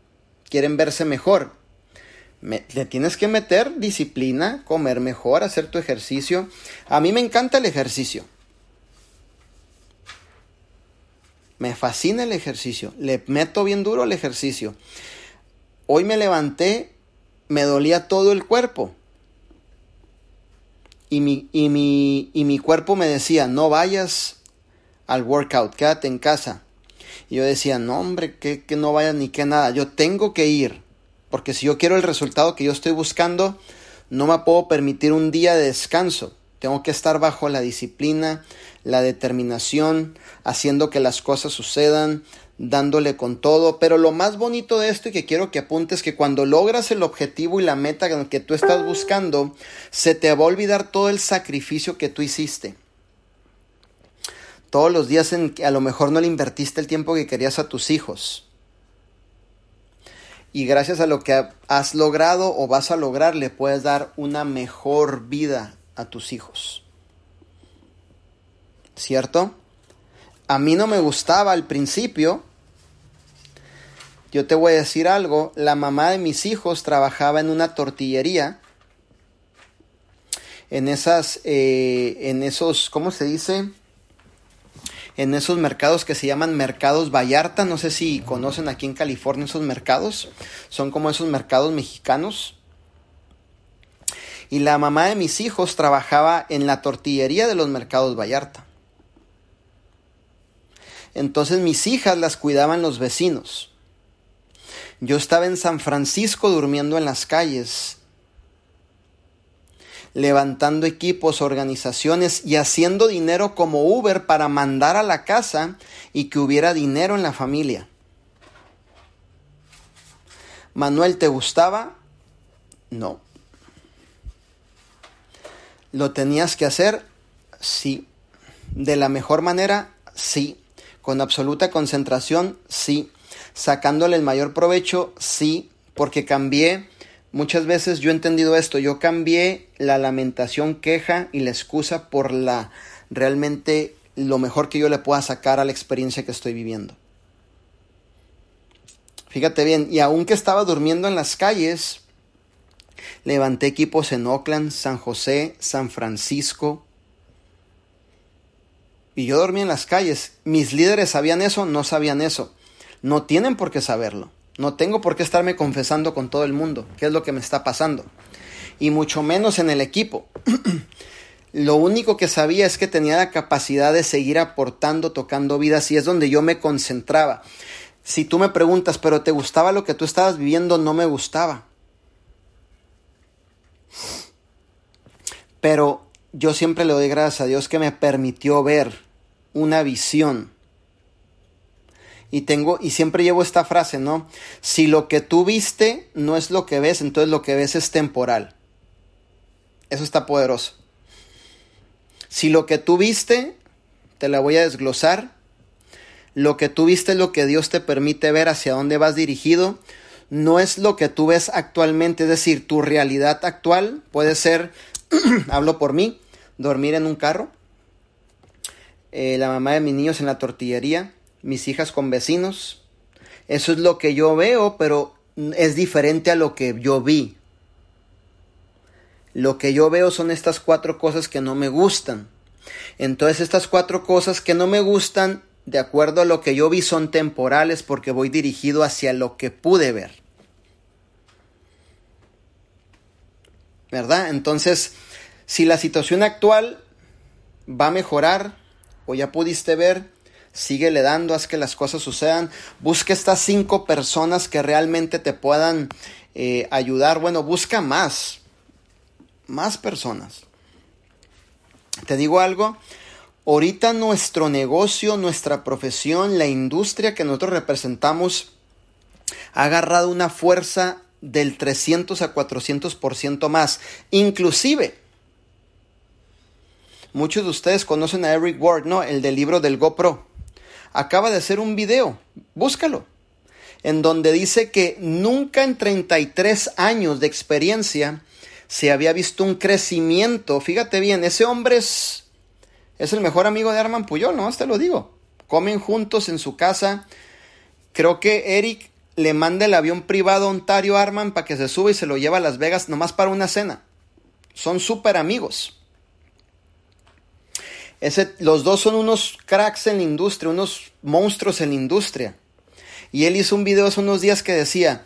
Quieren verse mejor. le tienes que meter disciplina, comer mejor, hacer tu ejercicio. A mí me encanta el ejercicio. Me fascina el ejercicio. Le meto bien duro al ejercicio. Hoy me levanté, me dolía todo el cuerpo. Y mi, y mi, y mi cuerpo me decía, no vayas al workout, quédate en casa. Y yo decía, no hombre, que, que no vayas ni que nada. Yo tengo que ir. Porque si yo quiero el resultado que yo estoy buscando, no me puedo permitir un día de descanso. Tengo que estar bajo la disciplina, la determinación, haciendo que las cosas sucedan, dándole con todo. Pero lo más bonito de esto y que quiero que apuntes es que cuando logras el objetivo y la meta que tú estás buscando, se te va a olvidar todo el sacrificio que tú hiciste. Todos los días en que a lo mejor no le invertiste el tiempo que querías a tus hijos. Y gracias a lo que has logrado o vas a lograr, le puedes dar una mejor vida a tus hijos. ¿Cierto? A mí no me gustaba al principio. Yo te voy a decir algo, la mamá de mis hijos trabajaba en una tortillería. En esas, eh, en esos, ¿cómo se dice? En esos mercados que se llaman mercados Vallarta. No sé si conocen aquí en California esos mercados. Son como esos mercados mexicanos y la mamá de mis hijos trabajaba en la tortillería de los mercados Vallarta. Entonces mis hijas las cuidaban los vecinos. Yo estaba en San Francisco durmiendo en las calles, levantando equipos, organizaciones y haciendo dinero como Uber para mandar a la casa y que hubiera dinero en la familia. Manuel, ¿te gustaba? No. ¿Lo tenías que hacer? Sí. ¿De la mejor manera? Sí. ¿Con absoluta concentración? Sí. ¿Sacándole el mayor provecho? Sí. porque cambié, muchas veces yo he entendido esto, yo cambié la lamentación, queja y la excusa por la realmente lo mejor que yo le pueda sacar a la experiencia que estoy viviendo. Fíjate bien, y aunque estaba durmiendo en las calles, levanté equipos en Oakland, San José, San Francisco. Y yo dormí en las calles. Mis líderes sabían eso, no sabían eso. No tienen por qué saberlo. No tengo por qué estarme confesando con todo el mundo qué es lo que me está pasando. Y mucho menos en el equipo. lo único que sabía es que tenía la capacidad de seguir aportando, tocando vidas y es donde yo me concentraba. Si tú me preguntas, pero ¿te gustaba lo que tú estabas viviendo? No me gustaba. Pero yo siempre le doy gracias a Dios que me permitió ver una visión. Y tengo, y siempre llevo esta frase, ¿no? Si lo que tú viste no es lo que ves, entonces lo que ves es temporal. Eso está poderoso. Si lo que tú viste, te la voy a desglosar, lo que tú viste es lo que Dios te permite ver hacia dónde vas dirigido, no es lo que tú ves actualmente, es decir, tu realidad actual puede ser, hablo por mí, dormir en un carro, eh, la mamá de mis niños en la tortillería, mis hijas con vecinos, eso es lo que yo veo, pero es diferente a lo que yo vi. Lo que yo veo son estas cuatro cosas que no me gustan. Entonces estas cuatro cosas que no me gustan de acuerdo a lo que yo vi, son temporales porque voy dirigido hacia lo que pude ver. ¿Verdad? Entonces, si la situación actual va a mejorar o ya pudiste ver, síguele dando, haz que las cosas sucedan. Busca estas cinco personas que realmente te puedan eh, ayudar. Bueno, busca más, más personas. Te digo algo, Ahorita nuestro negocio, nuestra profesión, la industria que nosotros representamos ha agarrado una fuerza del 300 a 400% más. Inclusive, muchos de ustedes conocen a Eric Ward, ¿no? El del libro del GoPro. Acaba de hacer un video, búscalo, en donde dice que nunca en 33 años de experiencia se había visto un crecimiento. Fíjate bien, ese hombre es es el mejor amigo de Arman Puyol, ¿no? Te lo digo. Comen juntos en su casa. Creo que Eric le manda el avión privado a Ontario Arman para que se suba y se lo lleva a Las Vegas nomás para una cena. Son súper amigos. Ese, los dos son unos cracks en la industria, unos monstruos en la industria. Y él hizo un video hace unos días que decía,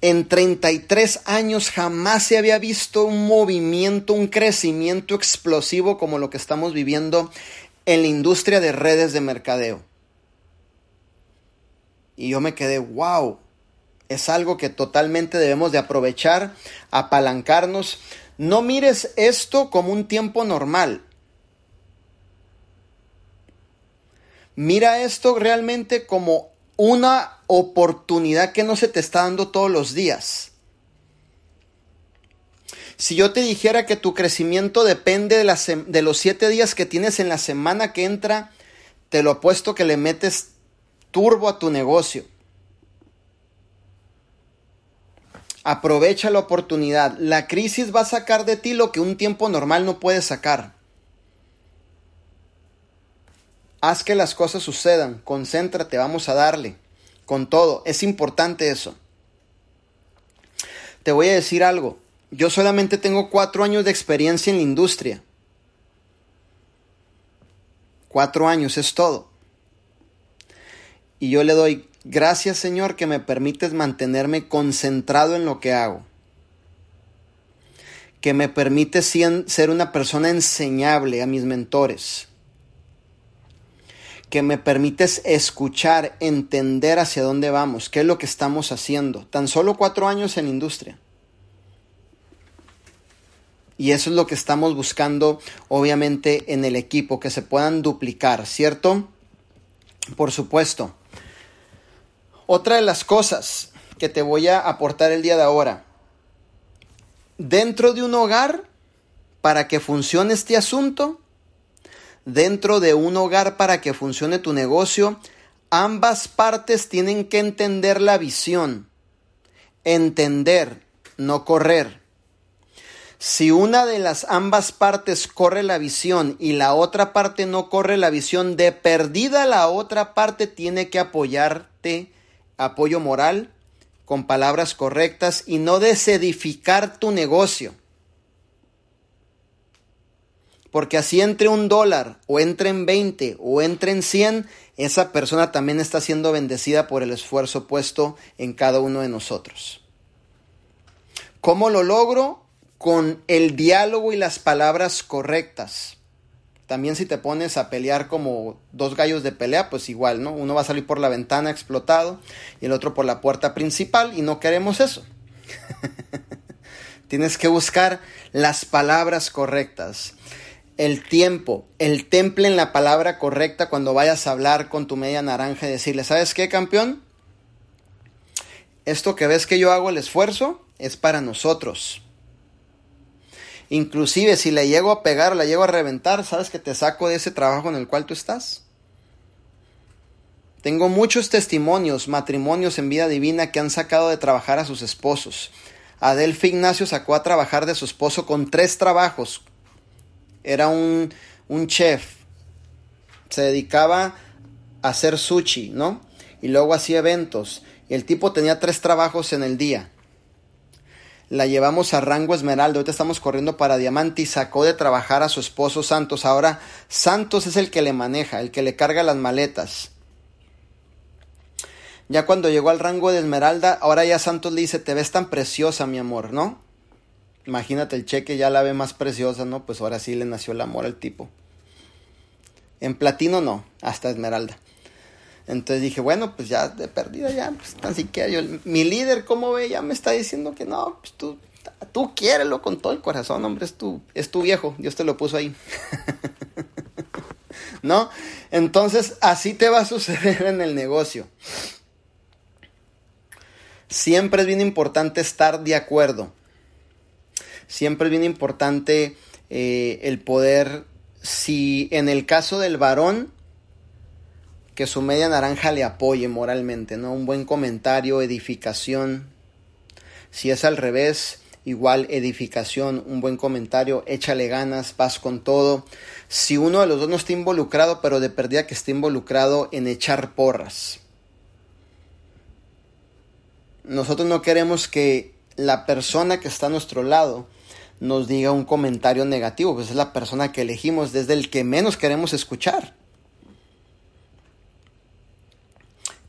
en 33 años jamás se había visto un movimiento, un crecimiento explosivo como lo que estamos viviendo en la industria de redes de mercadeo. Y yo me quedé, wow, es algo que totalmente debemos de aprovechar, apalancarnos. No mires esto como un tiempo normal. Mira esto realmente como una oportunidad que no se te está dando todos los días. Si yo te dijera que tu crecimiento depende de, de, los siete días que tienes en la semana que entra, te lo apuesto que le metes turbo a tu negocio. Aprovecha la oportunidad. La crisis va a sacar de ti lo que un tiempo normal no puede sacar. Haz que las cosas sucedan, concéntrate, vamos a darle. Con todo, es importante eso. Te voy a decir algo, yo solamente tengo cuatro años de experiencia en la industria. Cuatro años es todo. Y yo le doy gracias Señor que me permites mantenerme concentrado en lo que hago. Que me permite ser una persona enseñable a mis mentores que me permites escuchar, entender hacia dónde vamos, qué es lo que estamos haciendo. Tan solo cuatro años en industria. Y eso es lo que estamos buscando, obviamente, en el equipo, que se puedan duplicar, ¿cierto? Por supuesto. Otra de las cosas que te voy a aportar el día de ahora. Dentro de un hogar, para que funcione este asunto, dentro de un hogar para que funcione tu negocio, ambas partes tienen que entender la visión. entender, no correr. Si una de las ambas partes corre la visión y la otra parte no corre la visión, de perdida la otra parte tiene que apoyarte, apoyo moral, con palabras correctas y no desedificar tu negocio. Porque así entre un dólar o entre en 20 o entre en 100, esa persona también está siendo bendecida por el esfuerzo puesto en cada uno de nosotros. ¿Cómo lo logro? con el diálogo y las palabras correctas. También si te pones a pelear como dos gallos de pelea, pues igual, ¿no? Uno va a salir por la ventana explotado y el otro por la puerta principal y no queremos eso. Tienes que buscar las palabras correctas. El tiempo, el temple en la palabra correcta cuando vayas a hablar con tu media naranja y decirle, ¿sabes qué, campeón? Esto que ves que yo hago el esfuerzo es para nosotros Inclusive si le llego a pegar la llego a reventar, sabes que te saco de ese trabajo en el cual tú estás. Tengo muchos testimonios, matrimonios en vida divina que han sacado de trabajar a sus esposos. Adelfi Ignacio sacó a trabajar de su esposo con tres trabajos. Era un, un chef. Se dedicaba a hacer sushi, ¿no? Y luego hacía eventos. Y el tipo tenía tres trabajos en el día la llevamos a rango esmeralda, ahorita estamos corriendo para diamante y sacó de trabajar a su esposo Santos. Ahora Santos es el que le maneja, el que le carga las maletas. Ya cuando llegó al rango de esmeralda, ahora ya Santos le dice, te ves tan preciosa, mi amor, ¿no? Imagínate el cheque, ya la ve más preciosa, ¿no? Pues ahora sí le nació el amor al tipo. En platino no, hasta esmeralda. Entonces dije, bueno, pues ya de perdida, ya, pues tan siquiera yo, mi líder, ¿cómo ve? Ya me está diciendo que no, pues tú, tú quiérelo con todo el corazón, hombre, es tu, es tu viejo, Dios te lo puso ahí. ¿No? Entonces, así te va a suceder en el negocio. Siempre es bien importante estar de acuerdo. Siempre es bien importante eh, el poder, si en el caso del varón, que su media naranja le apoye moralmente, ¿no? Un buen comentario, edificación. Si es al revés, igual edificación, un buen comentario, échale ganas, vas con todo. Si uno de los dos no está involucrado, pero de perdida que esté involucrado en echar porras. Nosotros no queremos que la persona que está a nuestro lado nos diga un comentario negativo, pues es la persona que elegimos, desde el que menos queremos escuchar.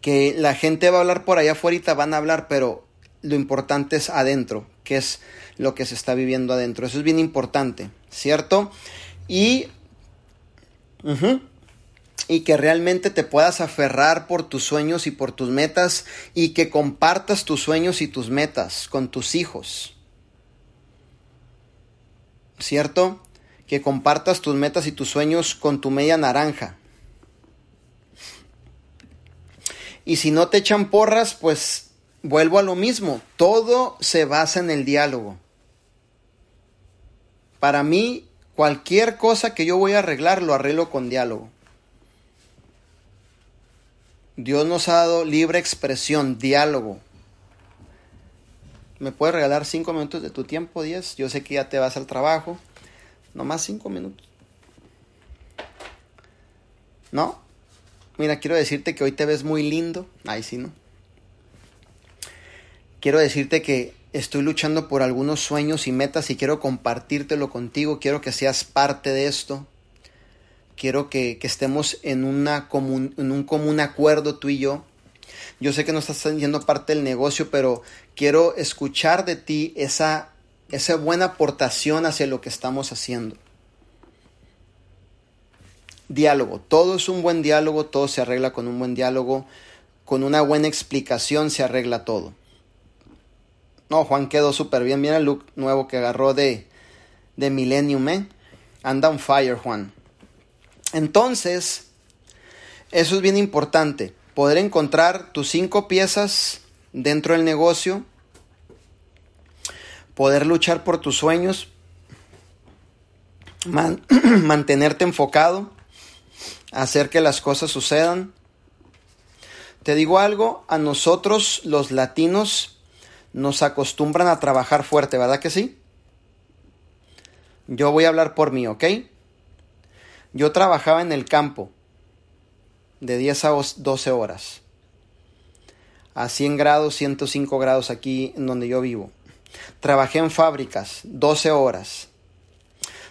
Que la gente va a hablar por allá afuera, van a hablar, pero lo importante es adentro, que es lo que se está viviendo adentro. Eso es bien importante, ¿cierto? Y, y que realmente te puedas aferrar por tus sueños y por tus metas y que compartas tus sueños y tus metas con tus hijos. ¿Cierto? Que compartas tus metas y tus sueños con tu media naranja. Y si no te echan porras, pues vuelvo a lo mismo. Todo se basa en el diálogo. Para mí, cualquier cosa que yo voy a arreglar, lo arreglo con diálogo. Dios nos ha dado libre expresión, diálogo. ¿Me puedes regalar cinco minutos de tu tiempo, diez? Yo sé que ya te vas al trabajo. Nomás cinco minutos. ¿No? Mira, quiero decirte que hoy te ves muy lindo. Ay, sí, ¿no? Quiero decirte que estoy luchando por algunos sueños y metas y quiero compartírtelo contigo. Quiero que seas parte de esto. Quiero que, estemos en, una en un común acuerdo tú y yo. Yo sé que no estás siendo parte del negocio, pero quiero escuchar de ti esa, esa buena aportación hacia lo que estamos haciendo diálogo. Todo es un buen diálogo, todo se arregla con un buen diálogo, con una buena explicación se arregla todo. No, Juan quedó súper bien. Mira el look nuevo que agarró de, de Millennium, ¿eh? Anda on fire, Juan. Entonces, eso es bien importante. Poder encontrar tus cinco piezas dentro del negocio. Poder luchar por tus sueños. mantenerte enfocado hacer que las cosas sucedan. Te digo algo, a nosotros los latinos nos acostumbran a trabajar fuerte, ¿verdad que sí? Yo voy a hablar por mí, ¿ok? Yo trabajaba en el campo de 10 a 12 horas. A 100 grados, 105 grados aquí en donde yo vivo. Trabajé en fábricas 12 horas.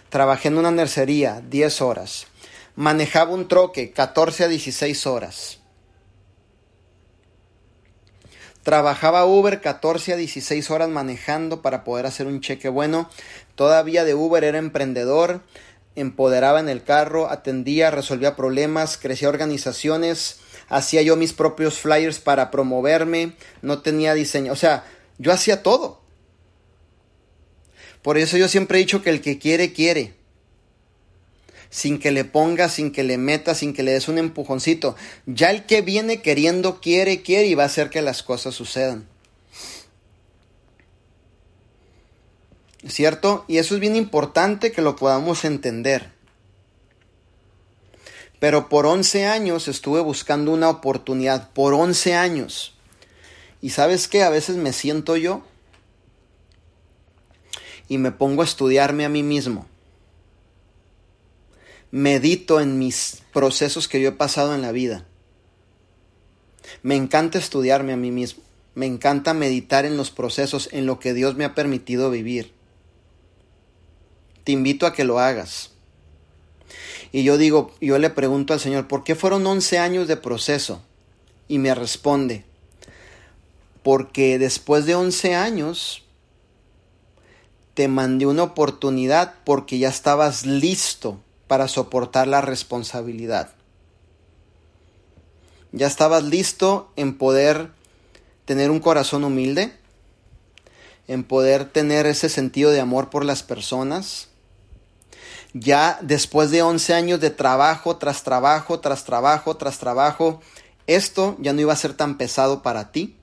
Trabajé en una nercería 10 horas. Manejaba un troque 14 a 16 horas. Trabajaba Uber 14 a 16 horas manejando para poder hacer un cheque bueno. Todavía de Uber era emprendedor, empoderaba en el carro, atendía, resolvía problemas, crecía organizaciones, hacía yo mis propios flyers para promoverme, no tenía diseño, o sea, yo hacía todo. Por eso yo siempre he dicho que el que quiere, quiere sin que le pongas, sin que le metas, sin que le des un empujoncito. Ya el que viene queriendo, quiere, quiere y va a hacer que las cosas sucedan. ¿Cierto? Y eso es bien importante que lo podamos entender. Pero por 11 años estuve buscando una oportunidad, por 11 años. Y sabes qué, a veces me siento yo y me pongo a estudiarme a mí mismo medito en mis procesos que yo he pasado en la vida. Me encanta estudiarme a mí mismo. Me encanta meditar en los procesos, en lo que Dios me ha permitido vivir. Te invito a que lo hagas. Y yo digo, yo le pregunto al Señor, ¿por qué fueron 11 años de proceso? Y me responde, porque después de 11 años te mandé una oportunidad porque ya estabas listo para soportar la responsabilidad. Ya estabas listo en poder tener un corazón humilde, en poder tener ese sentido de amor por las personas. Ya después de 11 años de trabajo tras trabajo, tras trabajo, tras trabajo, esto ya no iba a ser tan pesado para ti.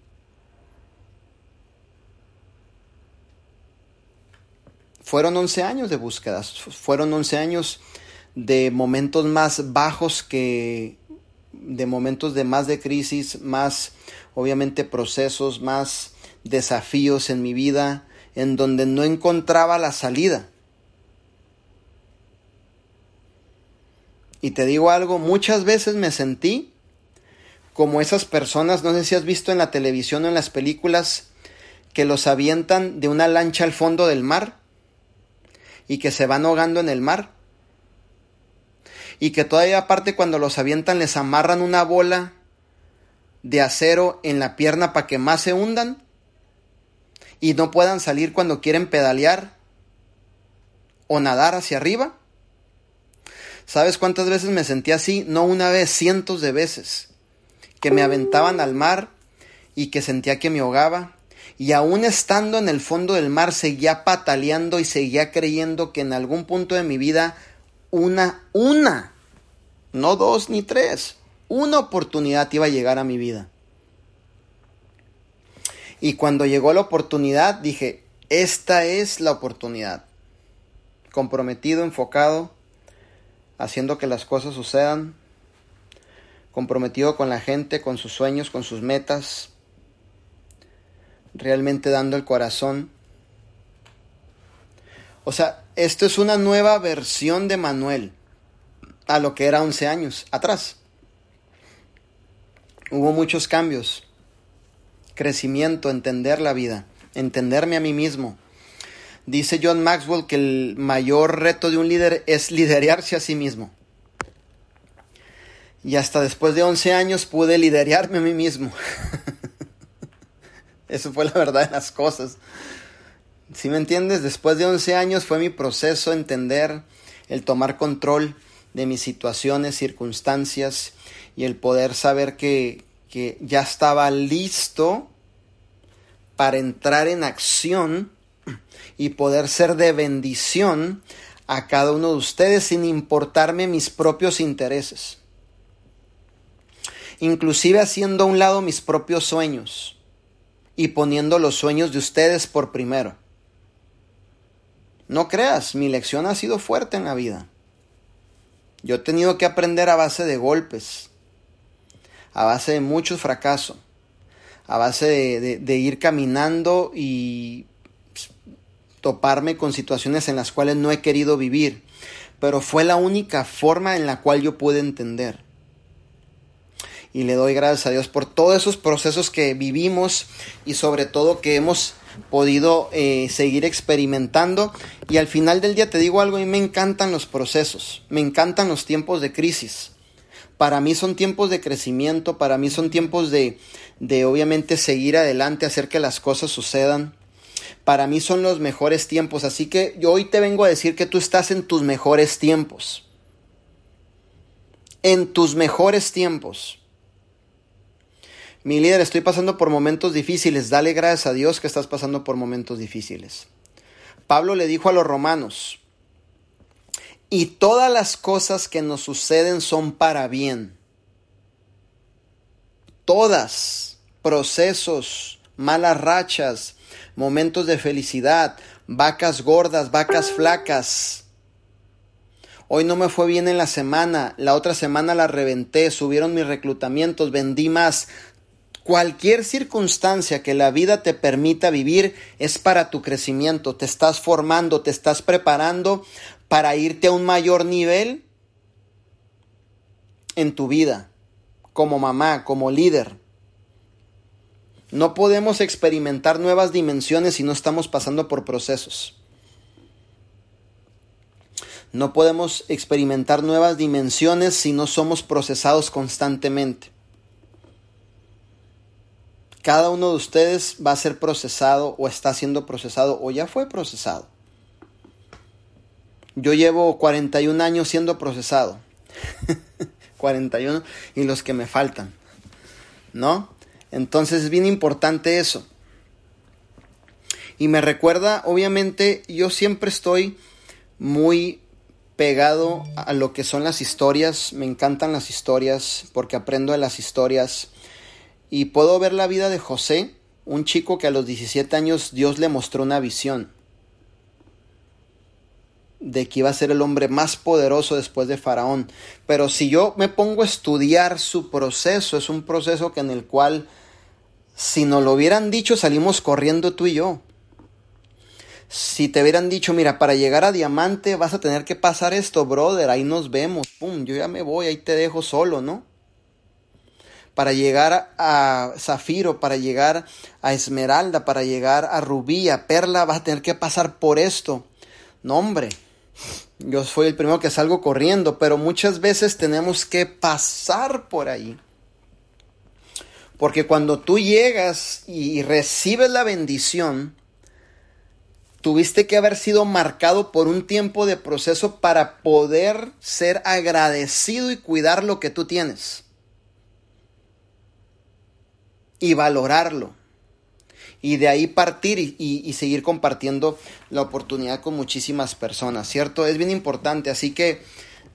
Fueron 11 años de búsquedas, fueron 11 años de momentos más bajos que de momentos de más de crisis, más obviamente procesos, más desafíos en mi vida, en donde no encontraba la salida. Y te digo algo, muchas veces me sentí como esas personas, no sé si has visto en la televisión o en las películas, que los avientan de una lancha al fondo del mar y que se van ahogando en el mar y que todavía aparte cuando los avientan les amarran una bola de acero en la pierna para que más se hundan y no puedan salir cuando quieren pedalear o nadar hacia arriba. ¿Sabes cuántas veces me sentí así? No una vez, cientos de veces. Que me aventaban al mar y que sentía que me ahogaba. Y aún estando en el fondo del mar seguía pataleando y seguía creyendo que en algún punto de mi vida una, una, no dos ni tres, una oportunidad iba a llegar a mi vida. Y cuando llegó la oportunidad dije, esta es la oportunidad. Comprometido, enfocado, haciendo que las cosas sucedan, comprometido con la gente, con sus sueños, con sus metas, realmente dando el corazón. O sea, esto es una nueva versión de Manuel a lo que era 11 años atrás. Hubo muchos cambios, crecimiento, entender la vida, entenderme a mí mismo. Dice John Maxwell que el mayor reto de un líder es liderarse a sí mismo. Y hasta después de 11 años pude liderarme a mí mismo. Eso fue la verdad de las cosas. Si me entiendes, después de 11 años fue mi proceso entender, el tomar control de mis situaciones, circunstancias y el poder saber que, que ya estaba listo para entrar en acción y poder ser de bendición a cada uno de ustedes sin importarme mis propios intereses. Inclusive haciendo a un lado mis propios sueños y poniendo los sueños de ustedes por primero. No creas, mi lección ha sido fuerte en la vida. Yo he tenido que aprender a base de golpes, a base de mucho fracaso, a base de, ir caminando y pues, toparme con situaciones en las cuales no he querido vivir, pero fue la única forma en la cual yo pude entender. Y le doy gracias a Dios por todos esos procesos que vivimos y sobre todo que hemos podido eh, seguir experimentando. Y al final del día te digo algo, y me encantan los procesos, me encantan los tiempos de crisis. Para mí son tiempos de crecimiento, para mí son tiempos de, de obviamente seguir adelante, hacer que las cosas sucedan. Para mí son los mejores tiempos, así que yo hoy te vengo a decir que tú estás en tus mejores tiempos. En tus mejores tiempos. Mi líder, estoy pasando por momentos difíciles. Dale gracias a Dios que estás pasando por momentos difíciles. Pablo le dijo a los romanos, y todas las cosas que nos suceden son para bien. Todas, procesos, malas rachas, momentos de felicidad, vacas gordas, vacas flacas. Hoy no me fue bien en la semana, la otra semana la reventé, subieron mis reclutamientos, vendí más, Cualquier circunstancia que la vida te permita vivir es para tu crecimiento. Te estás formando, te estás preparando para irte a un mayor nivel en tu vida, como mamá, como líder. No podemos experimentar nuevas dimensiones si no estamos pasando por procesos. No podemos experimentar nuevas dimensiones si no somos procesados constantemente. Cada uno de ustedes va a ser procesado o está siendo procesado o ya fue procesado. Yo llevo 41 años siendo procesado. 41 y los que me faltan. ¿No? Entonces es bien importante eso. Y me recuerda, obviamente, yo siempre estoy muy pegado a lo que son las historias. Me encantan las historias porque aprendo de las historias y puedo ver la vida de José, un chico que a los 17 años Dios le mostró una visión de que iba a ser el hombre más poderoso después de Faraón. Pero si yo me pongo a estudiar su proceso, es un proceso que en el cual, si nos lo hubieran dicho, salimos corriendo tú y yo. Si te hubieran dicho, mira, para llegar a diamante vas a tener que pasar esto, brother, ahí nos vemos, pum, yo ya me voy, ahí te dejo solo, ¿no? Para llegar a Zafiro, para llegar a Esmeralda, para llegar a Rubí, a Perla, vas a tener que pasar por esto. No, hombre, yo soy el primero que salgo corriendo, pero muchas veces tenemos que pasar por ahí. Porque cuando tú llegas y recibes la bendición, tuviste que haber sido marcado por un tiempo de proceso para poder ser agradecido y cuidar lo que tú tienes y valorarlo. Y de ahí partir y, seguir compartiendo la oportunidad con muchísimas personas, ¿cierto? Es bien importante, así que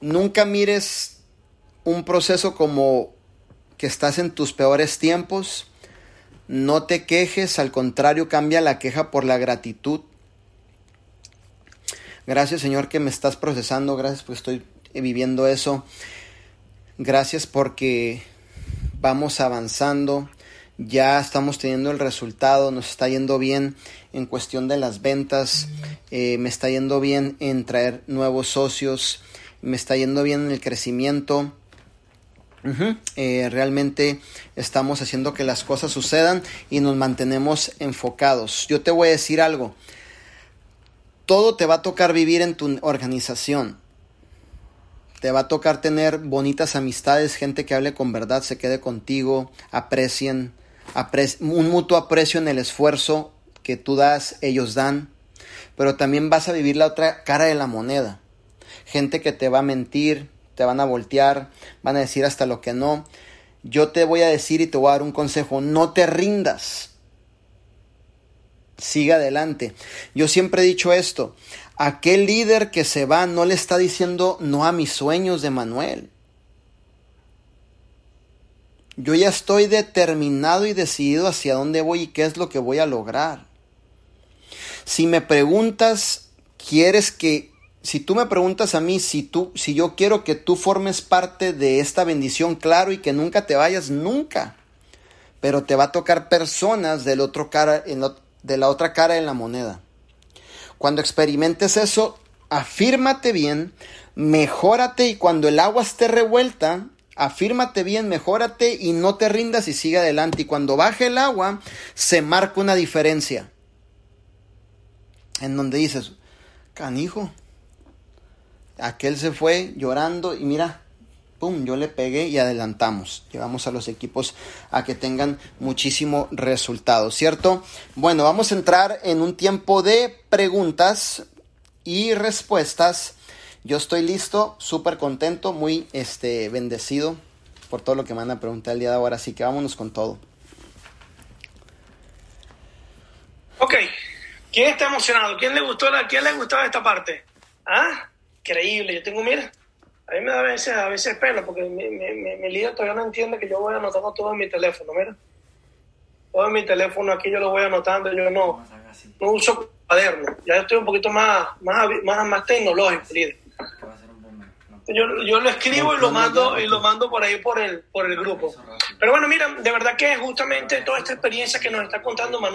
nunca mires un proceso como que estás en tus peores tiempos. No te quejes, al contrario, cambia la queja por la gratitud. Gracias Señor que me estás procesando, gracias porque estoy viviendo eso. Gracias porque vamos avanzando ya estamos teniendo el resultado, nos está yendo bien en cuestión de las ventas, eh, me está yendo bien en traer nuevos socios, me está yendo bien en el crecimiento. Eh, realmente estamos haciendo que las cosas sucedan y nos mantenemos enfocados. Yo te voy a decir algo, todo te va a tocar vivir en tu organización. Te va a tocar tener bonitas amistades, gente que hable con verdad, se quede contigo, aprecien, un mutuo aprecio en el esfuerzo que tú das, ellos dan, pero también vas a vivir la otra cara de la moneda. Gente que te va a mentir, te van a voltear, van a decir hasta lo que no. Yo te voy a decir y te voy a dar un consejo, no te rindas. Siga adelante. Yo siempre he dicho esto, aquel líder que se va no le está diciendo no a mis sueños de Manuel. Yo ya estoy determinado y decidido hacia dónde voy y qué es lo que voy a lograr. Si me preguntas, quieres que si tú me preguntas a mí si tú si yo quiero que tú formes parte de esta bendición, claro, y que nunca te vayas nunca. pero te va a tocar personas del otro cara, de la otra cara de la moneda. Cuando experimentes eso, afírmate bien, mejórate y cuando el agua esté revuelta, afírmate bien, mejórate y no te rindas y sigue adelante. Y cuando baje el agua, se marca una diferencia. En donde dices, canijo, aquel se fue llorando y mira, pum, yo le pegué y adelantamos. Llevamos a los equipos a que tengan muchísimo resultado, ¿cierto? Bueno, vamos a entrar en un tiempo de preguntas y respuestas. Yo estoy listo, súper contento, muy este, bendecido por todo lo que me van a preguntar el día de ahora, así que vámonos con todo. Ok, ¿quién está emocionado? ¿Quién le gustó, la, quién le gustó esta parte? ¿Ah? Increíble, yo tengo, mira, a mí me da a veces, a veces pena porque mi, mi, mi, líder todavía no entiende que yo voy anotando todo en mi teléfono, mira. Todo en mi teléfono aquí yo lo voy anotando, yo no, no uso cuaderno, ya estoy un poquito más, más, más, más tecnológico, líder. Yo, yo lo escribo y lo mando y lo mando por ahí por el por el grupo. Pero bueno, mira, de verdad que justamente toda esta experiencia que nos está contando Manuel